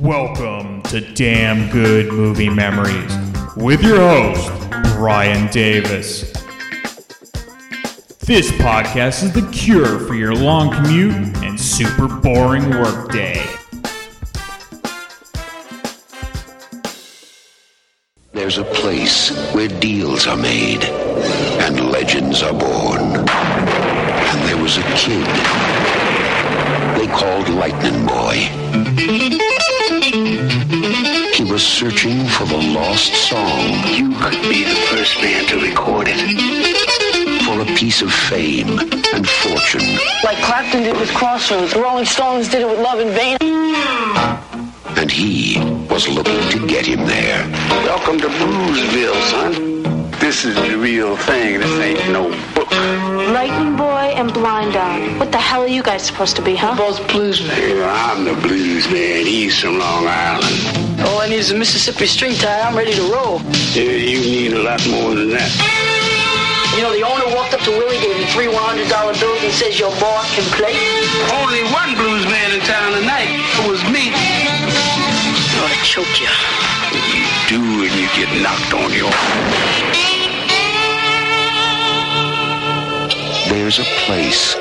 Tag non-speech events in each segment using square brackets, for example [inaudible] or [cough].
Welcome to Damn Good Movie Memories with your host, Brian Davis. This podcast is the cure for your long commute and super boring workday. There's a place where deals are made and legends are born. And there was a kid they called Lightning Boy. He was searching for the lost song. You could be the first man to record it. For a piece of fame and fortune. Like Clapton did with Crossroads. The Rolling Stones did it with Love in Vain. And he was looking to get him there. Welcome to Bluesville, son. This is the real thing. This ain't no book. Lightning Boy and Blind Eye. What the hell are you guys supposed to be, huh? Both blues men. Yeah, I'm the blues man. He's from Long Island. All I need is a Mississippi string tie. I'm ready to roll. Yeah, you need a lot more than that. You know, the owner walked up to Willie, gave him three $100 bills and says, your boss can play. Only one blues man in town tonight. It was me. Oh, I ought to choke you. You do and you get knocked on your... There's a place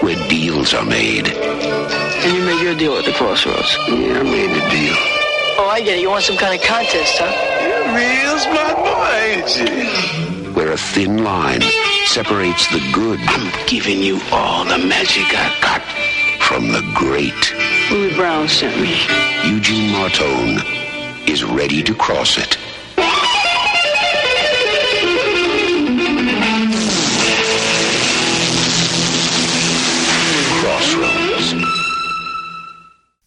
where deals are made. And you made your deal at the Crossroads. Yeah, I made the deal. Oh, I get it. You want some kind of contest, huh? You're a real smart boy, ain't you? Where a thin line separates the good I'm giving you all the magic I got. from the great. Louis Brown sent me. Eugene Martone is ready to cross it.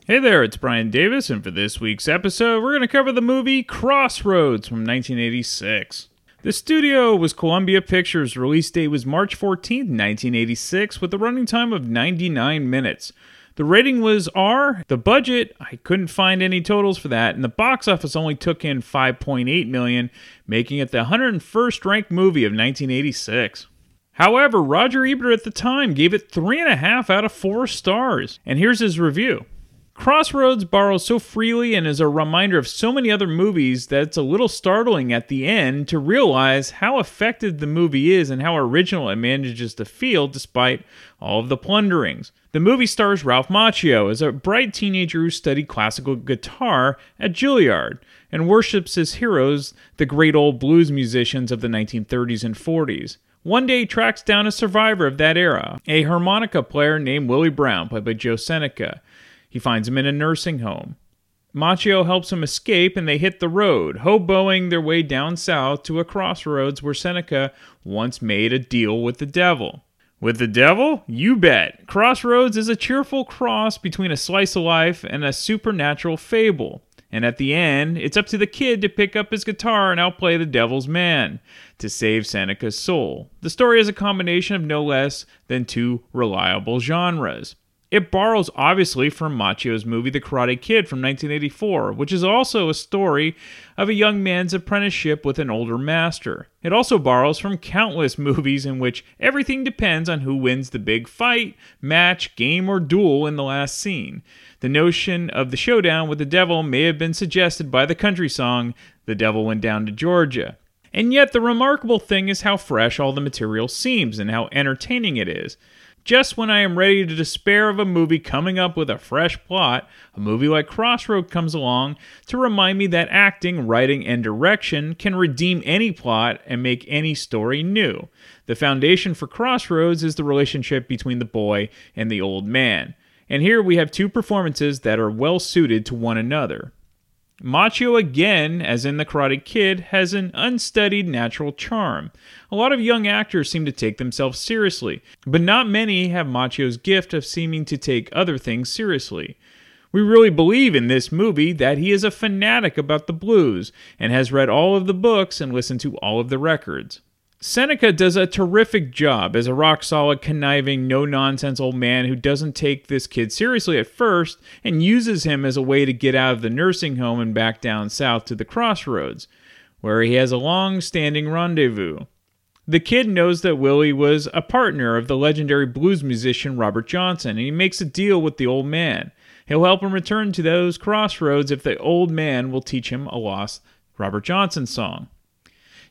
Hey there, it's Brian Davis, and for this week's episode, we're going to cover the movie Crossroads from 1986. The studio was Columbia Pictures. Release date was March 14, 1986, with a running time of 99 minutes. The rating was R. The budget, I couldn't find any totals for that, and the box office only took in 5.8 million, making it the 101st ranked movie of 1986. However, Roger Ebert at the time gave it 3.5 out of 4 stars, and here's his review. Crossroads borrows so freely and is a reminder of so many other movies that it's a little startling at the end to realize how effective the movie is and how original it manages to feel despite all of the plunderings. The movie stars Ralph Macchio as a bright teenager who studied classical guitar at Juilliard and worships his heroes, the great old blues musicians of the 1930s and 40s. One day tracks down a survivor of that era, a harmonica player named Willie Brown, played by Joe Seneca. He finds him in a nursing home. Macchio helps him escape and they hit the road, hoboing their way down south to a crossroads where Seneca once made a deal with the devil. With the devil? You bet. Crossroads is a cheerful cross between a slice of life and a supernatural fable. And at the end, it's up to the kid to pick up his guitar and outplay the devil's man to save Seneca's soul. The story is a combination of no less than two reliable genres. It borrows obviously from Macchio's movie The Karate Kid from 1984, which is also a story of a young man's apprenticeship with an older master. It also borrows from countless [laughs] movies in which everything depends on who wins the big fight, match, game, or duel in the last scene. The notion of the showdown with the devil may have been suggested by the country song The Devil Went Down to Georgia. And yet, the remarkable thing is how fresh all the material seems and how entertaining it is. Just when I am ready to despair of a movie coming up with a fresh plot, a movie like Crossroad comes along to remind me that acting, writing, and direction can redeem any plot and make any story new. The foundation for Crossroads is the relationship between the boy and the old man. And here we have two performances that are well suited to one another. Macchio, again, as in The Karate Kid, has an unstudied natural charm. A lot of young actors seem to take themselves seriously, but not many have Macchio's gift of seeming to take other things seriously. We really believe in this movie that he is a fanatic about the blues and has read all of the books and listened to all of the records. Seneca does a terrific job as a rock solid, conniving, no nonsense old man who doesn't take this kid seriously at first and uses him as a way to get out of the nursing home and back down south to the crossroads, where he has a long standing rendezvous. The kid knows that Willie was a partner of the legendary blues musician Robert Johnson, and he makes a deal with the old man. He'll help him return to those crossroads if the old man will teach him a lost Robert Johnson song.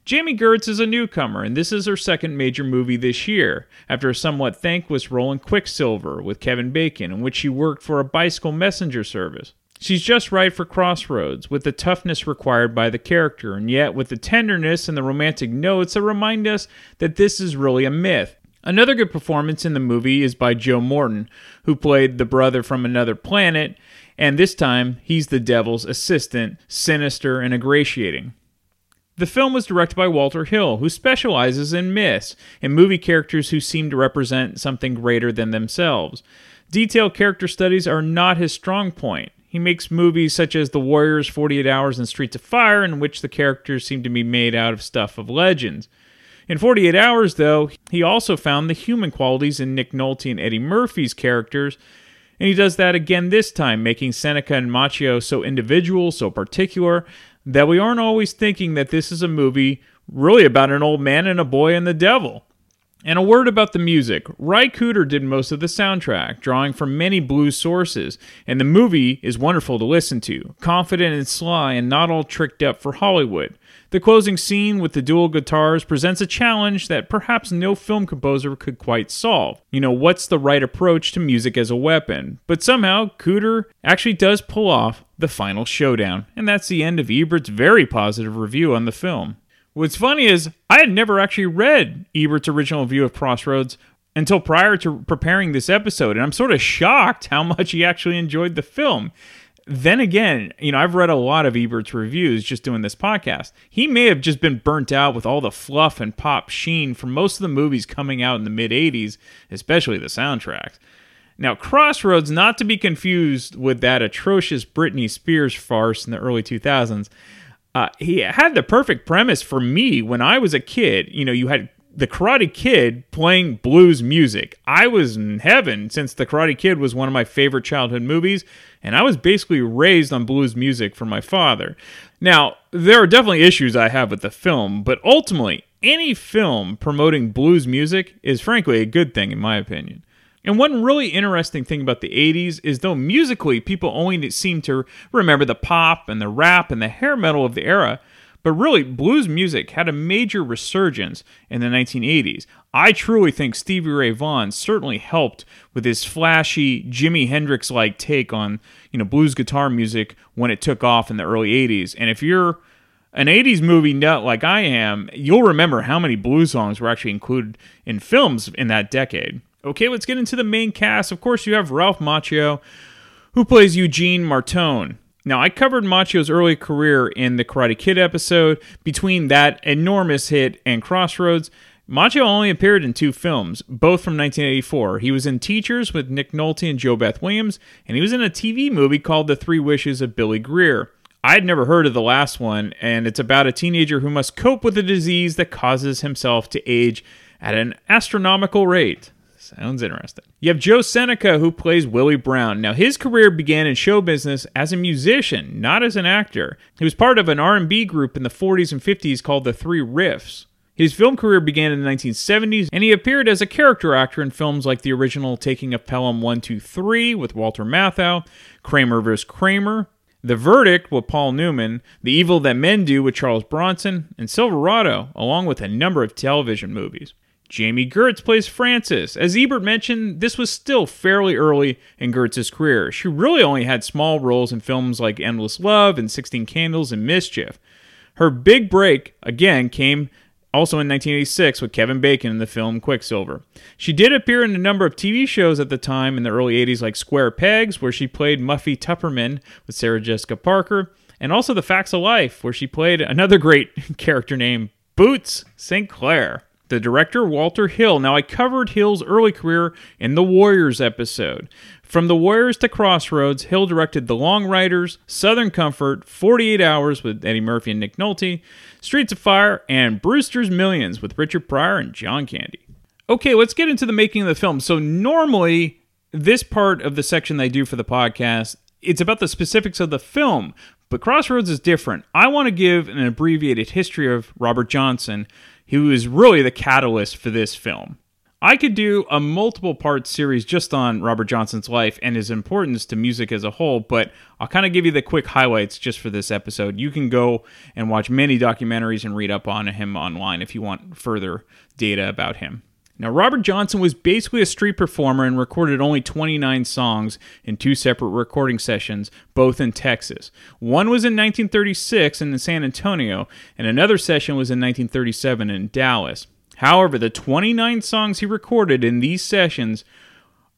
Jami Gertz is a newcomer, and this is her second major movie this year, after a somewhat thankless role in Quicksilver with Kevin Bacon, in which she worked for a bicycle messenger service. She's just right for Crossroads, with the toughness required by the character, and yet with the tenderness and the romantic notes that remind us that this is really a myth. Another good performance in the movie is by Joe Morton, who played the brother from another planet, and this time he's the devil's assistant, sinister and ingratiating. The film was directed by Walter Hill, who specializes in myths and movie characters who seem to represent something greater than themselves. Detailed character studies are not his strong point. He makes movies such as The Warriors, 48 Hours, and Streets of Fire, in which the characters seem to be made out of stuff of legends. In 48 Hours, though, he also found the human qualities in Nick Nolte and Eddie Murphy's characters, and he does that again this time, making Seneca and Macchio so individual, so particular, that we aren't always thinking that this is a movie really about an old man and a boy and the devil. And a word about the music. Ry Cooder did most of the soundtrack, drawing from many blues sources, and the movie is wonderful to listen to, confident and sly and not all tricked up for Hollywood. The closing scene with the dual guitars presents a challenge that perhaps no film composer could quite solve. You know, what's the right approach to music as a weapon? But somehow, Cooder actually does pull off the final showdown, and that's the end of Ebert's very positive review on the film. What's funny is I had never actually read Ebert's original view of Crossroads until prior to preparing this episode, and I'm sort of shocked how [laughs] much he actually enjoyed the film. Then again, you know, I've read a lot of Ebert's reviews just doing this podcast. He may have just been burnt out with all the fluff and pop sheen from most of the movies coming out in the mid 80s, especially the soundtracks. Now, Crossroads, not to be confused with that atrocious Britney Spears farce in the early 2000s, uh, he had the perfect premise for me when I was a kid. You know, you had the Karate Kid playing blues music. I was in heaven since The Karate Kid was one of my favorite childhood movies, and I was basically raised on blues music from my father. Now, there are definitely issues I have with the film, but ultimately, any film promoting blues music is frankly a good thing, in my opinion. And one really interesting thing about the 80s is though musically people only seem to remember the pop and the rap and the hair metal of the era, but really blues music had a major resurgence in the 1980s. I truly think Stevie Ray Vaughan certainly helped with his flashy Jimi Hendrix like take on, you know, blues guitar music when it took off in the early 80s. And if you're an 80s movie nut like I am, you'll remember how many blues songs were actually included in films in that decade. Okay, let's get into the main cast. Of course, you have Ralph Macchio, who plays Eugene Martone. Now, I covered Macchio's early career in the Karate Kid episode. Between that enormous hit and Crossroads, Macchio only appeared in two films, both from 1984. He was in Teachers with Nick Nolte and JoBeth Williams, and he was in a TV movie called The Three Wishes of Billy Greer. I had never heard of the last one, and it's about a teenager who must cope with a disease that causes himself to age at an astronomical rate. Sounds interesting. You have Joe Seneca, who plays Willie Brown. Now, his career began in show business as a musician, not as an actor. He was part of an R&B group in the 40s and 50s called the Three Riffs. His film career began in the 1970s, and he appeared as a character actor in films like the original Taking of Pelham 123 with Walter Matthau, Kramer vs. Kramer, The Verdict with Paul Newman, The Evil That Men Do with Charles Bronson, and Silverado, along with a number of television movies. Jami Gertz plays Frances. As Ebert mentioned, this was still fairly early in Gertz's career. She really only had small roles in films like Endless Love and Sixteen Candles and Mischief. Her big break, again, came also in 1986 with Kevin Bacon in the film Quicksilver. She did appear in a number of TV shows at the time in the early 80s, like Square Pegs, where she played Muffy Tupperman with Sarah Jessica Parker, and also The Facts of Life, where she played another great [laughs] character named Boots St. Clair the director Walter Hill. Now, I covered Hill's early career in the Warriors episode. From the Warriors to Crossroads, Hill directed The Long Riders, Southern Comfort, 48 Hours with Eddie Murphy and Nick Nolte, Streets of Fire, and Brewster's Millions with Richard Pryor and John Candy. Okay, let's get into the making of the film. So, normally, this part of the section I do for the podcast It's about the specifics of the film, but Crossroads is different. I want to give an abbreviated history of Robert Johnson, who is really the catalyst for this film. I could do a multiple part series just on Robert Johnson's life and his importance to music as a whole, but I'll kind of give you the quick highlights just for this episode. You can go and watch many documentaries and read up on him online if you want further data about him. Now, Robert Johnson was basically a street performer and recorded only 29 songs in two separate recording sessions, both in Texas. One was in 1936 in San Antonio, and another session was in 1937 in Dallas. However, the 29 songs he recorded in these sessions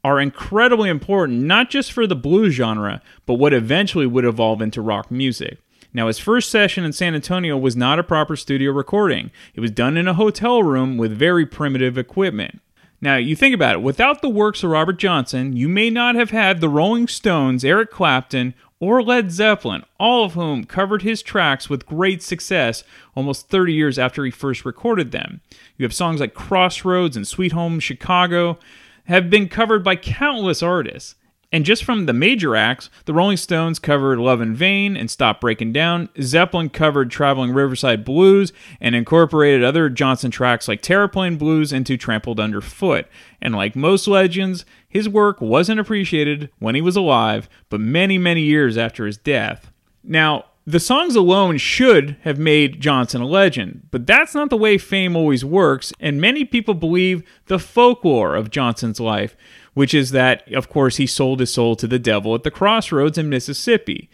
are incredibly important, not just for the blues genre, but what eventually would evolve into rock music. Now, his first session in San Antonio was not a proper studio recording. It was done in a hotel room with very primitive equipment. Now, you think about it, without the works of Robert Johnson, you may not have had the Rolling Stones, Eric Clapton, or Led Zeppelin, all of whom covered his tracks with great success almost 30 years after he first recorded them. You have songs like Crossroads and Sweet Home Chicago have been covered by countless artists. And just from the major acts, the Rolling Stones covered Love in Vain and Stop Breaking Down. Zeppelin covered Traveling Riverside Blues and incorporated other Johnson tracks like Terraplane Blues into Trampled Underfoot. And like most legends, his work wasn't appreciated when he was alive, but many, many years after his death. Now, the songs alone should have made Johnson a legend, but that's not the way fame always works, and many people believe the folklore of Johnson's life, which is that, of course, he sold his soul to the devil at the crossroads in Mississippi.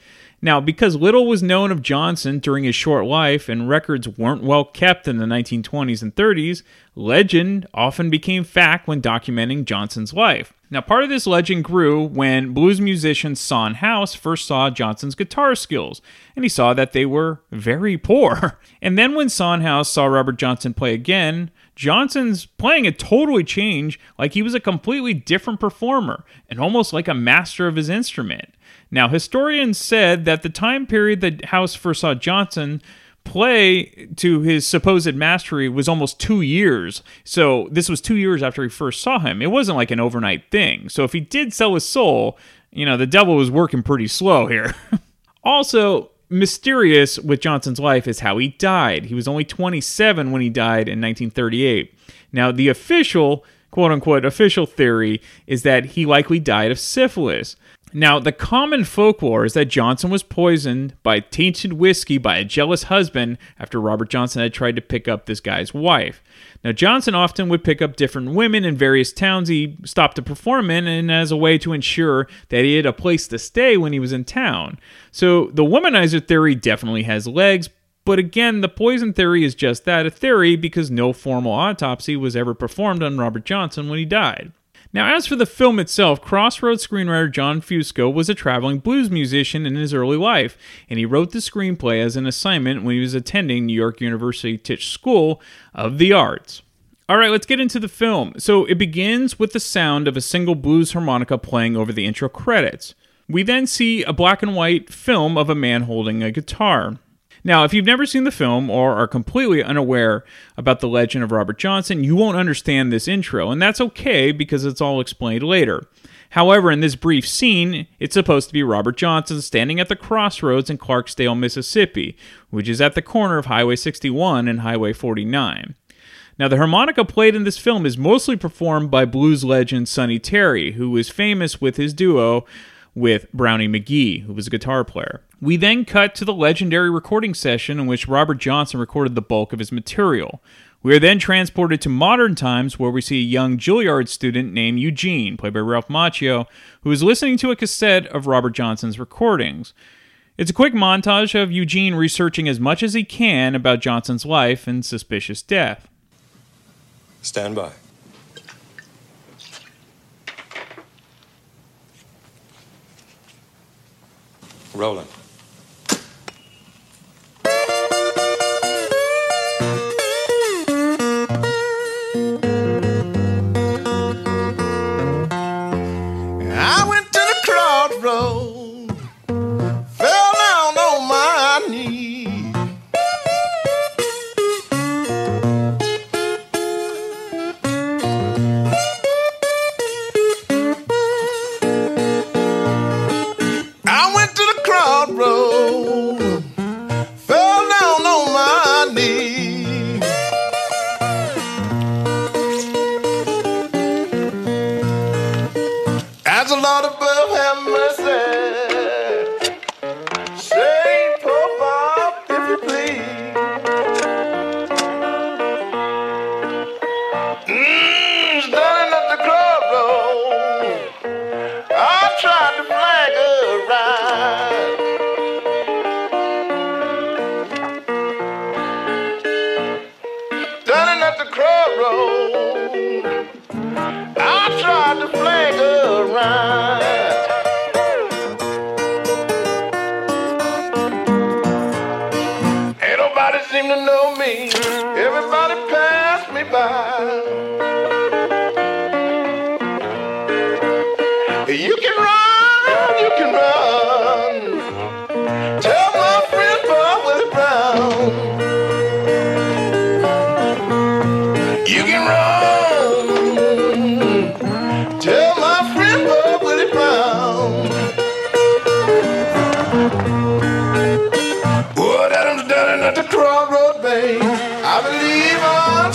Now, because little was known of Johnson during his short life and records weren't well kept in the 1920s and 30s, legend often became fact when documenting Johnson's life. Now, part of this legend grew when blues musician Son House first saw Johnson's guitar skills, and he saw that they were very poor. [laughs] And then when Son House saw Robert Johnson play again, Johnson's playing had totally changed, like he was a completely different performer and almost like a master of his instrument. Now, historians said that the time period that House first saw Johnson play to his supposed mastery was almost two years. So this was two years after he first saw him. It wasn't like an overnight thing. So if he did sell his soul, you know, the devil was working pretty slow here. [laughs] also, mysterious with Johnson's life is how he died. He was only 27 when he died in 1938. Now, the official, quote unquote, official theory is that he likely died of syphilis. Now, the common folklore is that Johnson was poisoned by tainted whiskey by a jealous husband after Robert Johnson had tried to pick up this guy's wife. Now, Johnson often would pick up different women in various towns he stopped to perform in, and as a way to ensure that he had a place to stay when he was in town. So, the womanizer theory definitely has legs, but again, the poison theory is just that a theory because no formal autopsy was ever performed on Robert Johnson when he died. Now, as for the film itself, Crossroads screenwriter John Fusco was a traveling blues musician in his early life, and he wrote the screenplay as an assignment when he was attending New York University Tisch School of the Arts. All right, let's get into the film. So it begins with the sound of a single blues harmonica playing over the intro credits. We then see a black and white film of a man holding a guitar. Now, if you've never seen the film or are completely unaware about the legend of Robert Johnson, you won't understand this intro, and that's okay because it's all explained later. However, in this brief scene, it's supposed to be Robert Johnson standing at the crossroads in Clarksdale, Mississippi, which is at the corner of Highway 61 and Highway 49. Now, the harmonica played in this film is mostly performed by blues legend Sonny Terry, who was famous with his duo with Brownie McGhee, who was a guitar player. We then cut to the legendary recording session in which Robert Johnson recorded the bulk of his material. We are then transported to modern times where we see a young Juilliard student named Eugene, played by Ralph Macchio, who is listening to a cassette of Robert Johnson's recordings. It's a quick montage of Eugene researching as much as he can about Johnson's life and suspicious death. Stand by. Rolling.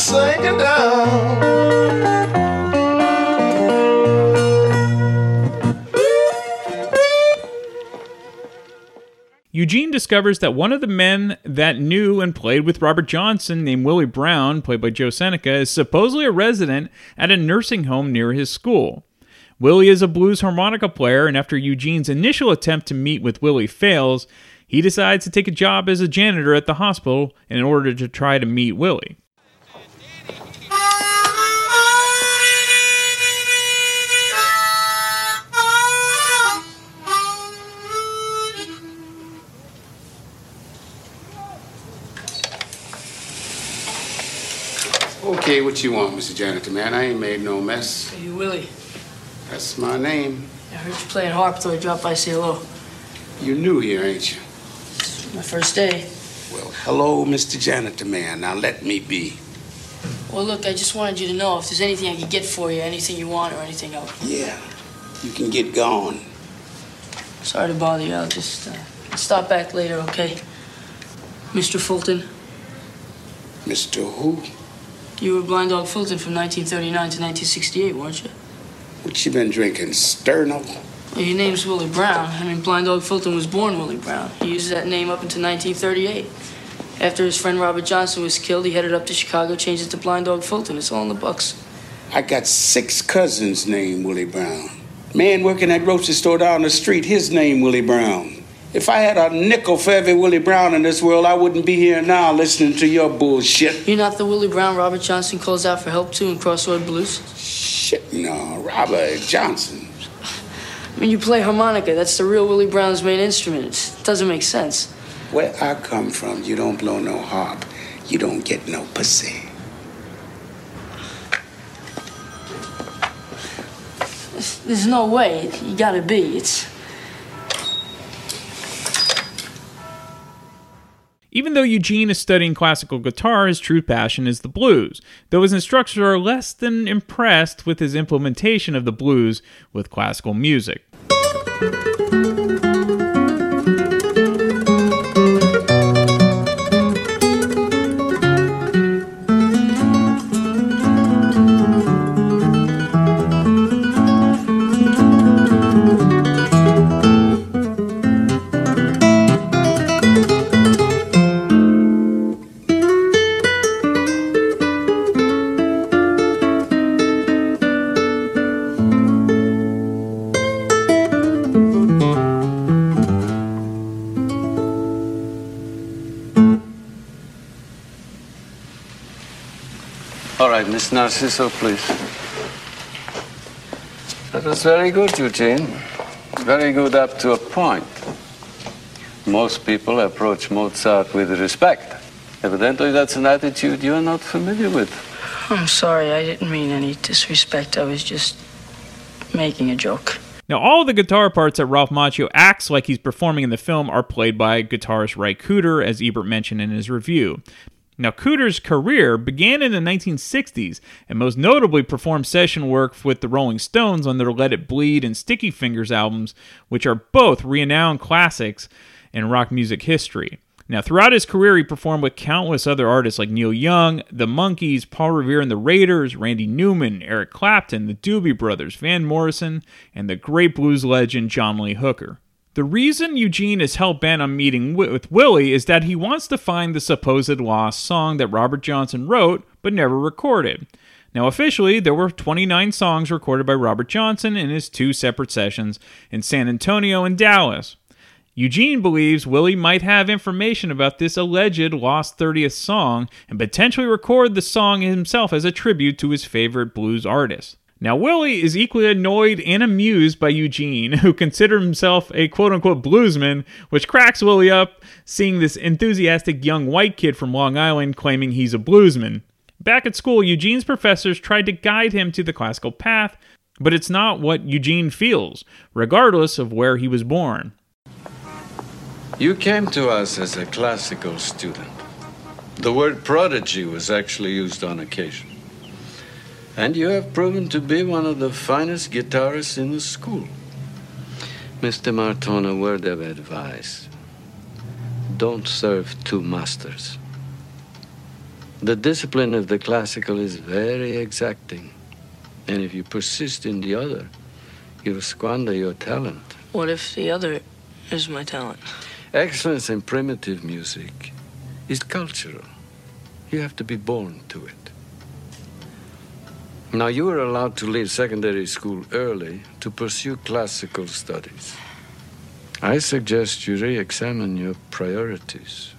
Sinking down. Eugene discovers that one of the men that knew and played with Robert Johnson, named Willie Brown, played by Joe Seneca, is supposedly a resident at a nursing home near his school. Willie is a blues harmonica player, and after Eugene's initial attempt to meet with Willie fails, he decides to take a job as a janitor at the hospital in order to try to meet Willie. Okay, what you want, Mr. Janitor, man? I ain't made no mess. Hey, you Willie. That's my name. I heard you playing harp, so I dropped by say hello. You new here, ain't you? My first day. Well, hello, Mr. Janitor, man. Now let me be. Well, look, I just wanted you to know if there's anything I could get for you, anything you want or anything else. Yeah, you can get gone. Sorry to bother you. I'll just uh, stop back later, okay? Mr. Fulton, Mr. Who? You were Blind Dog Fulton from 1939 to 1968, weren't you? What you been drinking? Sterno? Well, your name's Willie Brown. I mean, Blind Dog Fulton was born Willie Brown. He used that name up until 1938. After his friend Robert Johnson was killed, he headed up to Chicago, changed it to Blind Dog Fulton. It's all in the books. I got six cousins named Willie Brown. Man working at grocery store down the street, his name Willie Brown. If I had a nickel for every Willie Brown in this world, I wouldn't be here now listening to your bullshit. You're not the Willie Brown Robert Johnson calls out for help to in Crossroad Blues? Shit, no, Robert Johnson. I mean, you play harmonica. That's the real Willie Brown's main instrument. It doesn't make sense. Where I come from, you don't blow no harp. You don't get no pussy. There's no way. You gotta be. It's. Even though Eugene is studying classical guitar, his true passion is the blues, though his instructors are less than impressed with his implementation of the blues with classical music. All right, Miss Narciso, please. That was very good, Eugene. Very good up to a point. Most people approach Mozart with respect. Evidently, that's an attitude you are not familiar with. I'm sorry. I didn't mean any disrespect. I was just making a joke. Now, all the guitar parts that Ralph Macchio acts like he's performing in the film are played by guitarist Ray Cooder, as Ebert mentioned in his review. Now, Cooder's career began in the 1960s and most notably performed session work with the Rolling Stones on their Let It Bleed and Sticky Fingers albums, which are both renowned classics in rock music history. Now, throughout his career, he performed with countless other artists like Neil Young, The Monkees, Paul Revere and the Raiders, Randy Newman, Eric Clapton, the Doobie Brothers, Van Morrison, and the great blues legend John Lee Hooker. The reason Eugene is hell bent on meeting with Willie is that he wants to find the supposed lost song that Robert Johnson wrote but never recorded. Now, officially, there were 29 songs recorded by Robert Johnson in his two separate sessions in San Antonio and Dallas. Eugene believes Willie might have information about this alleged lost 30th song and potentially record the song himself as a tribute to his favorite blues artist. Now, Willie is equally annoyed and amused by Eugene, who considers himself a quote unquote bluesman, which cracks Willie up seeing this enthusiastic young white kid from Long Island claiming he's a bluesman. Back at school, Eugene's professors tried to guide him to the classical path, but it's not what Eugene feels, regardless of where he was born. You came to us as a classical student. The word prodigy was actually used on occasion. And you have proven to be one of the finest guitarists in the school. Mr. Martone, a word of advice. Don't serve two masters. The discipline of the classical is very exacting. And if you persist in the other, you'll squander your talent. What if the other is my talent? Excellence in primitive music is cultural. You have to be born to it. Now, you were allowed to leave secondary school early to pursue classical studies. I suggest you re examine your priorities.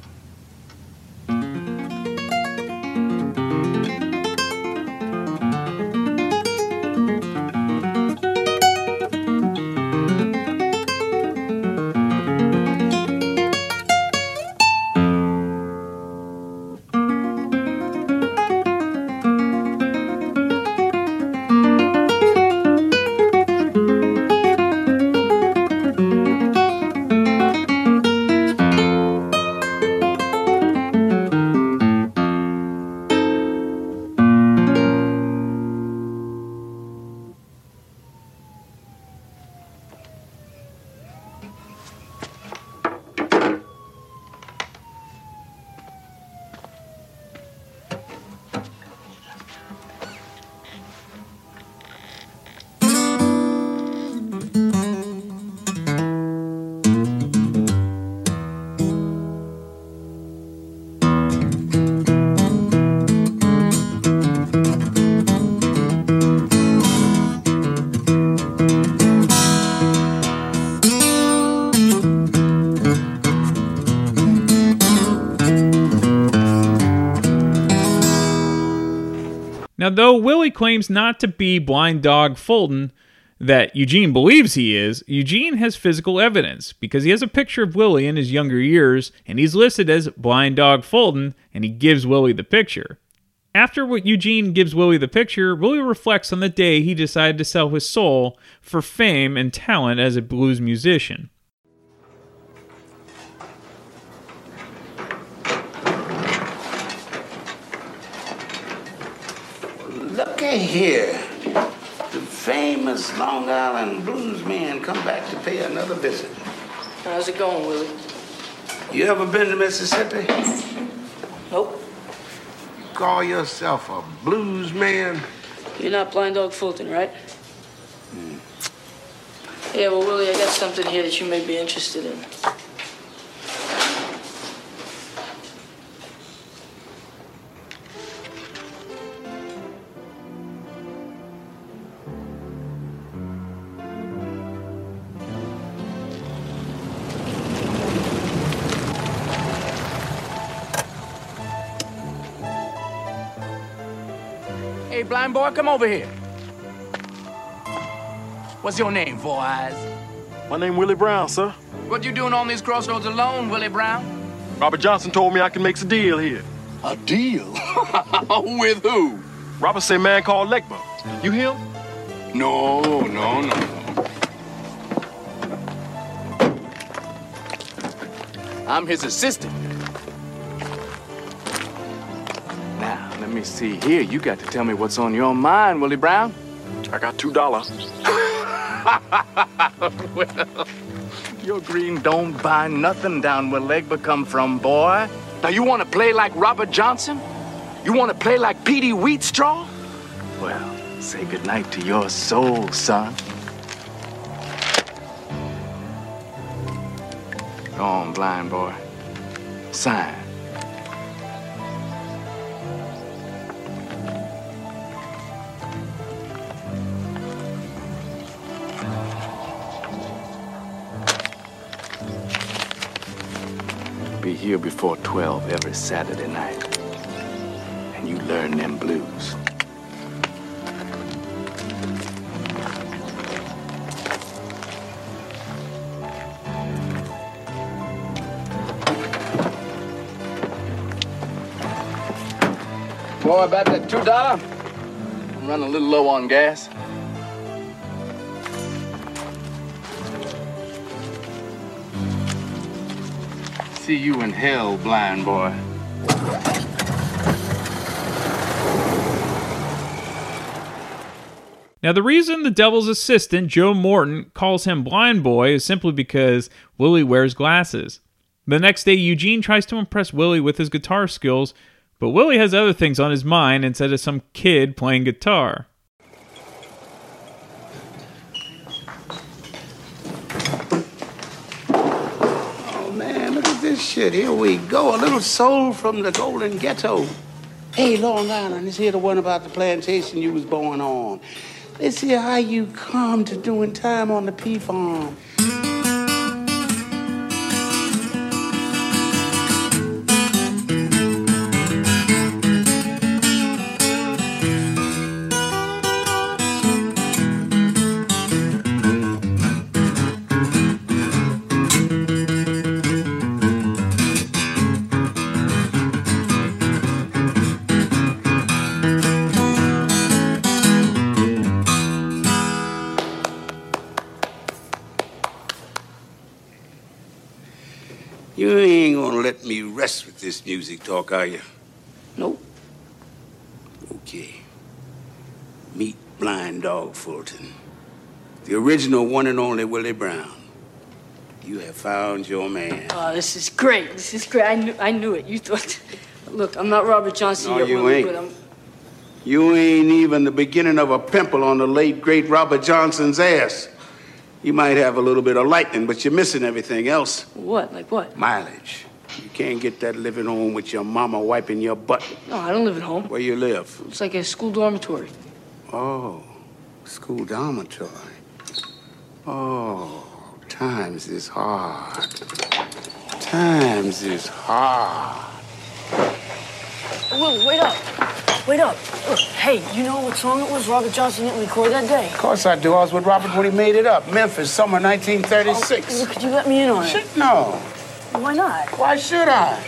Though Willie claims not to be Blind Dog Fulton, that Eugene believes he is, Eugene has physical evidence because he has a picture of Willie in his younger years and he's listed as Blind Dog Fulton and he gives Willie the picture. After what Eugene gives Willie the picture, Willie reflects on the day he decided to sell his soul for fame and talent as a blues musician. Here. The famous Long Island blues man come back to pay another visit. How's it going, Willie? You ever been to Mississippi? Nope. You call yourself a blues man? You're not Blind Dog Fulton, right? Hmm. Yeah, well, Willie, I got something here that you may be interested in. Hey, blind boy, come over here. What's your name, Four Eyes? My name Willie Brown, sir. What you doing on these crossroads alone, Willie Brown? Robert Johnson told me I can make a deal here. A deal? [laughs] With who? Robert say man called Legba. You him? No, no, no. I'm his assistant. Me see here. You got to tell me what's on your mind, Willie Brown. I got two dollars. [laughs] well, your green don't buy nothing down where Legba come from, boy. Now you want to play like Robert Johnson? You want to play like Peetie Wheatstraw? Well, say goodnight to your soul, son. Go on, blind boy. Sign. Here before 12 every Saturday night. And you learn them blues. Boy, about that two dollar. I'm running a little low on gas. See you in hell, blind boy. Now, the reason the devil's assistant, Joe Morton, calls him Blind Boy is simply because Willie wears glasses. The next day, Eugene tries to impress Willie with his guitar skills, but Willie has other things on his mind instead of some kid playing guitar. Oh man, look at this shit. Here we go. A little soul from the Golden Ghetto. Hey, Long Island, this here the one about the plantation you was born on. Let's hear how you come to doing time on the pea farm. Rest with this music talk, are you? Nope. Okay. Meet Blind Dog Fulton, the original one and only Willie Brown. You have found your man. Oh, this is great. This is great. I knew, I knew it. You thought. Look, I'm not Robert Johnson No, you Willie, ain't. You ain't even the beginning of a pimple on the late, great Robert Johnson's ass. You might have a little bit of lightning, but you're missing everything else. What? Like what? Mileage. You can't get that living home with your mama wiping your butt. No, I don't live at home. Where you live? It's like a school dormitory. Oh, school dormitory. Oh, times is hard. Times is hard. Wait up. Wait up. Look, hey, you know what song it was Robert Johnson didn't record that day? Of course I do. I was with Robert when he made it up. Memphis, summer 1936. Well, could you let me in on it? Shit, no. Why not? Why should I?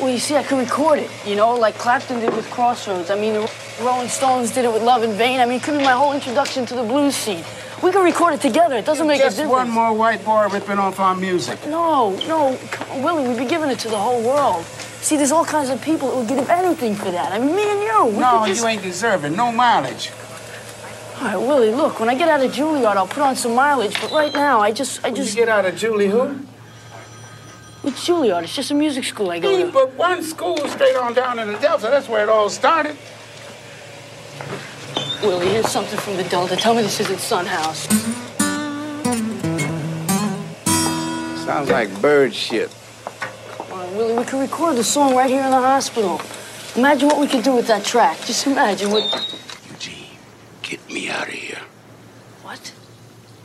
Well, you see, I could record it, you know, like Clapton did with Crossroads. I mean, the Rolling Stones did it with Love in Vain. I mean, it could be my whole introduction to the blues scene. We can record it together. It doesn't make Just a difference. one more white boy ripping off our music. No, no, on, Willie, we'd be giving it to the whole world. See, there's all kinds of people that would give anything for that. I mean, me and you. We No, could just... you ain't deserving. No mileage. All right, Willie, look, when I get out of Juilliard, I'll put on some mileage. But right now, I just, I When you just. get out of Julie who? It's Juilliard. It's just a music school I go to. but one school straight on down in the Delta. That's where it all started. Willie, here's something from the Delta. Tell me this isn't Son House. Sounds like bird shit. Come on, Willie, we could record the song right here in the hospital. Imagine what we could do with that track. Just imagine what. Eugene, get me out of here.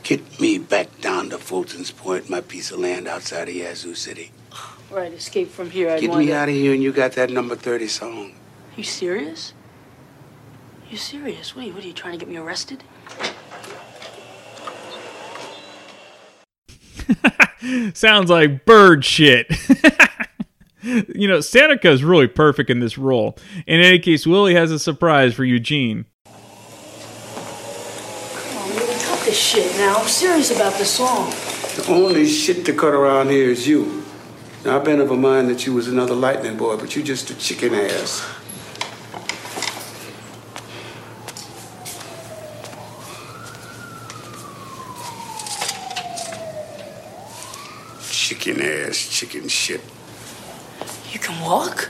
What? Get me back down to Fulton's Point, my piece of land outside of Yazoo City. Right, escape from here. I'd Get me out of here and you got that number 30 song. You serious? You serious? What are you, what are you trying to get me arrested? [laughs] Sounds like bird shit. [laughs] you know, Seneca is really perfect in this role. In any case, Willie has a surprise for Eugene. shit now. I'm serious about the song. The only shit to cut around here is you. Now, I've been of a mind that you was another lightning boy, but you just a chicken ass. Chicken ass, chicken shit. You can walk?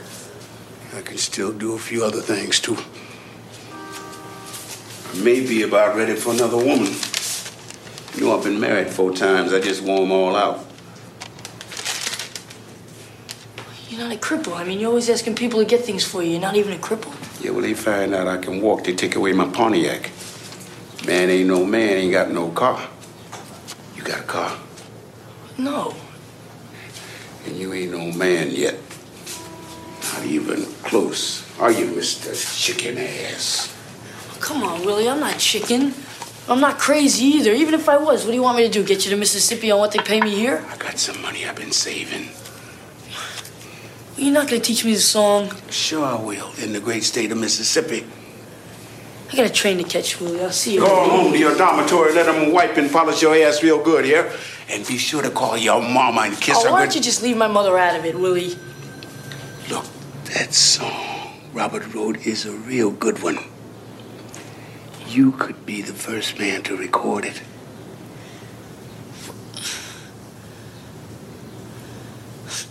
I can still do a few other things, too. I may be about ready for another woman. You know, I've been married four times. I just wore them all out. You're not a cripple. I mean, you're always asking people to get things for you. You're not even a cripple. Yeah, well, they find out I can walk. They take away my Pontiac. Man ain't no man, ain't got no car. You got a car, No. and you ain't no man yet. Not even close. Are you, Mr. Chicken Ass? Come on, Willie. I'm not chicken. I'm not crazy either. Even if I was, what do you want me to do? Get you to Mississippi on what they pay me here? I got some money I've been saving. You're not gonna teach me the song. Sure I will, in the great state of Mississippi. I got a train to catch, Willie. I'll see you. Go home to your dormitory, let them wipe and polish your ass real good here. And be sure to call your mama and kiss Oh, her why don't you just leave my mother out of it, Willie? Look, that song Robert wrote is a real good one. You could be the first man to record it.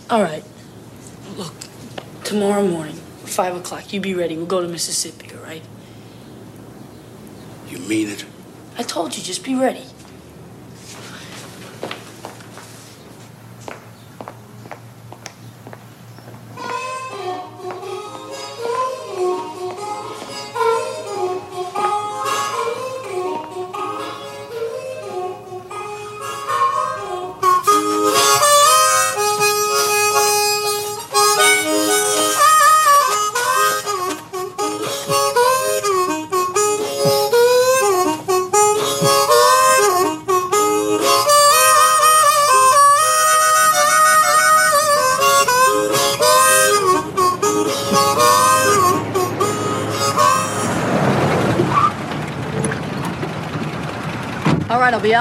All right. Look, tomorrow morning, five o'clock. You be ready. We'll go to Mississippi. All right? You mean it? I told you, just be ready.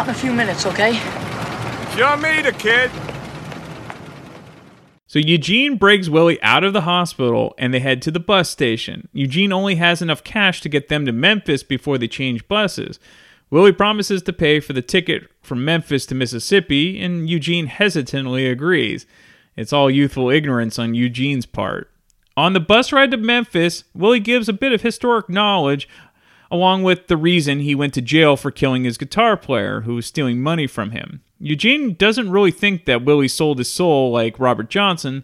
A few minutes, okay? Sure me the kid. So Eugene breaks Willie out of the hospital and they head to the bus station. Eugene only has enough cash to get them to Memphis before they change buses. Willie promises to pay for the ticket from Memphis to Mississippi, and Eugene hesitantly agrees. It's all youthful ignorance on Eugene's part. On the bus ride to Memphis, Willie gives a bit of historic knowledge along with the reason he went to jail for killing his guitar player who was stealing money from him. Eugene doesn't really think that Willie sold his soul like Robert Johnson,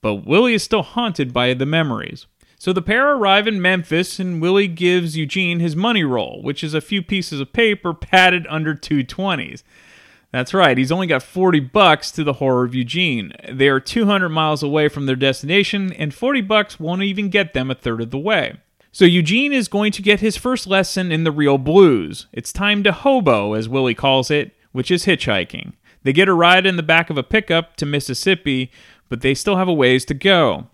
but Willie is still haunted by the memories. So the pair arrive in Memphis, and Willie gives Eugene his money roll, which is a few pieces of paper padded under two twenties. That's right, he's only got 40 bucks to the horror of Eugene. They are 200 miles away from their destination, and 40 bucks won't even get them a third of the way. So Eugene is going to get his first lesson in the real blues. It's time to hobo, as Willie calls it, which is hitchhiking. They get a ride in the back of a pickup to Mississippi, but they still have a ways to go.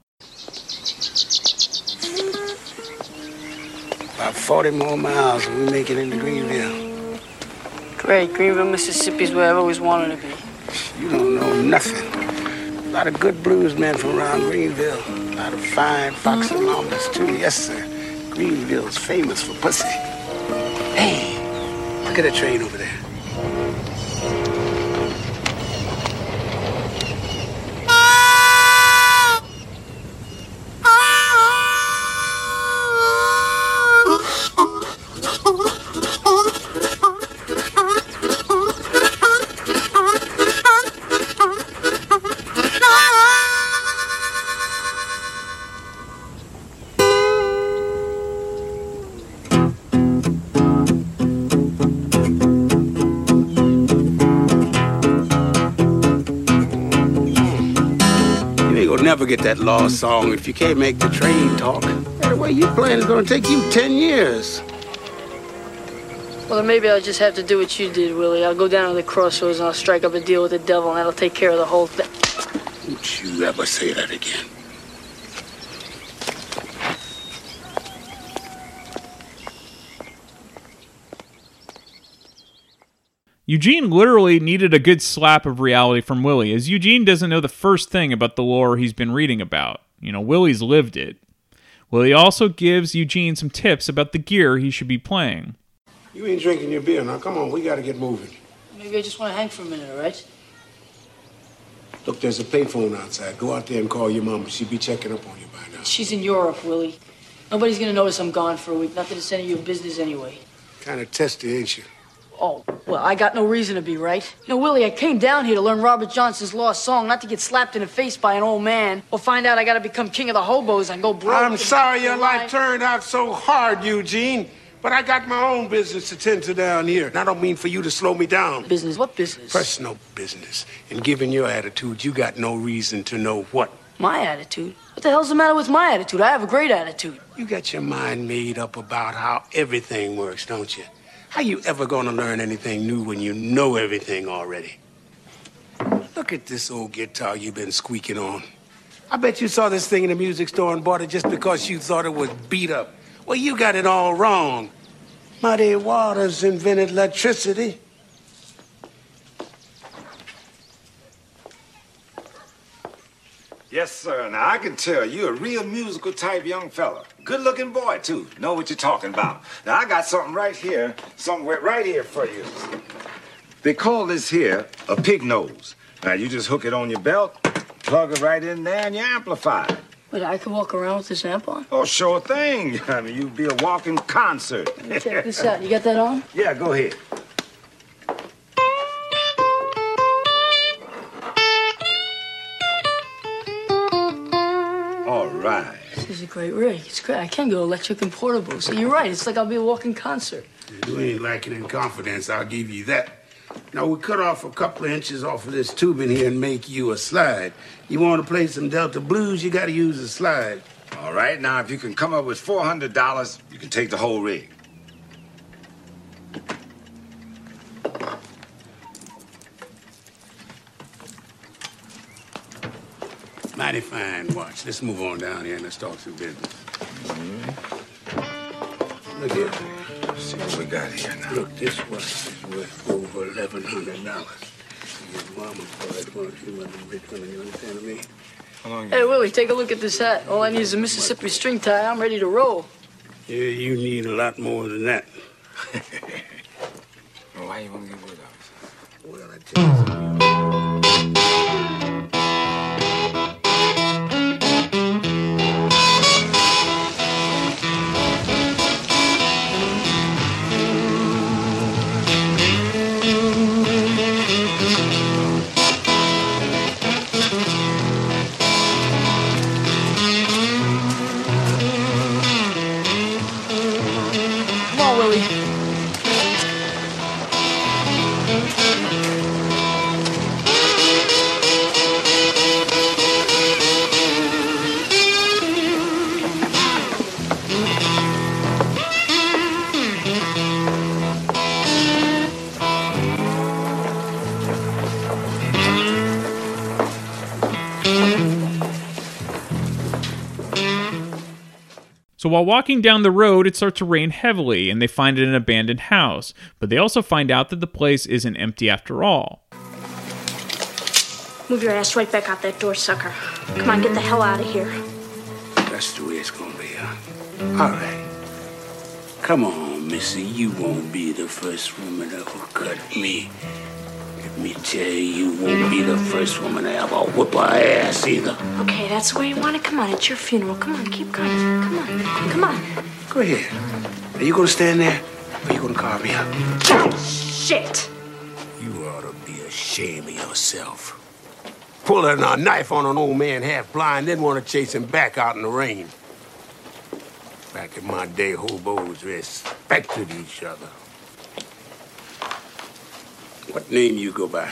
About 40 more miles and we make it into Greenville. Great. Greenville, Mississippi is where I've always wanted to be. You don't know nothing. A lot of good blues men from around Greenville. A lot of fine Fox and mamas, too. Yes, sir. Greenville's famous for pussy. Hey, look at that train over there. Never get that lost song if you can't make the train talk. The way you playing is gonna take you 10 years. Well, then maybe I'll just have to do what you did, Willie. I'll go down to the crossroads and I'll strike up a deal with the devil, and that'll take care of the whole thing. Don't you ever say that again. Eugene literally needed a good slap of reality from Willie, as Eugene doesn't know the first thing about the lore he's been reading about. You know, Willie's lived it. Willie also gives Eugene some tips about the gear he should be playing. You ain't drinking your beer now. Come on, we gotta get moving. Maybe I just want to hang for a minute, all right? Look, there's a payphone outside. Go out there and call your mama. She'll be checking up on you by now. She's in Europe, Willie. Nobody's gonna notice I'm gone for a week. Nothing to send you your business anyway. Kind of testy, ain't you? Oh, well, I got no reason to be, right? You know, Willie, I came down here to learn Robert Johnson's lost song, not to get slapped in the face by an old man, or find out I gotta become king of the hobos and go broke. I'm sorry your life turned out so hard, Eugene. But I got my own business to tend to down here. And I don't mean for you to slow me down. Business? What business? Personal business. And given your attitude, you got no reason to know what. My attitude? What the hell's the matter with my attitude? I have a great attitude. You got your mind made up about how everything works, don't you? How you ever gonna learn anything new when you know everything already? Look at this old guitar you've been squeaking on. I bet you saw this thing in the music store and bought it just because you thought it was beat up. Well, you got it all wrong. Muddy Waters invented electricity. Yes, sir. Now I can tell you're a real musical type young fella. Good looking boy, too. Know what you're talking about. Now I got something right here, somewhere right here for you. They call this here a pig nose. Now you just hook it on your belt, plug it right in there, and you amplify it. Wait, I can walk around with this amp on? Oh, sure thing. [laughs] I mean, you'd be a walking concert. Check this out. You got that on? [laughs] Yeah, go ahead. Great rig. It's great. I can go electric and portable. So you're right. It's like I'll be a walking concert. You ain't lacking in confidence, I'll give you that. Now, we cut off a couple of inches off of this tubing here and make you a slide. You want to play some Delta blues, you got to use a slide. All right, now if you can come up with $400, you can take the whole rig. Mighty fine watch. Let's move on down here and let's talk some business. Look here. Let's see what we got here now. Look, this watch is worth over eleven hundred dollars. Your mama bought it once. She wasn't rich woman. You understand what I mean? How long Hey, Willie, take a look at this hat. All I need is a Mississippi string tie. I'm ready to roll. Yeah, you need a lot more than that. [laughs] Well, why you want to get rid of us? Well, I tell you something. So while walking down the road, it starts to rain heavily, and they find an abandoned house. But they also find out that the place isn't empty after all. Move your ass right back out that door, sucker. Come on, get the hell out of here. That's the way it's gonna be, huh? All right. Come on, Missy. You won't be the first woman that will cut me. Let me tell you, you won't be the first woman to ever whip her ass either. Okay, that's the way you want it. Come on, it's your funeral. Come on, keep coming. Come on, come on. Go ahead. Are you gonna stand there, or are you gonna carve me up? Shit. You ought to be ashamed of yourself. Pulling a knife on an old man half blind, then want to chase him back out in the rain. Back in my day, hobos respected each other. What name you go by?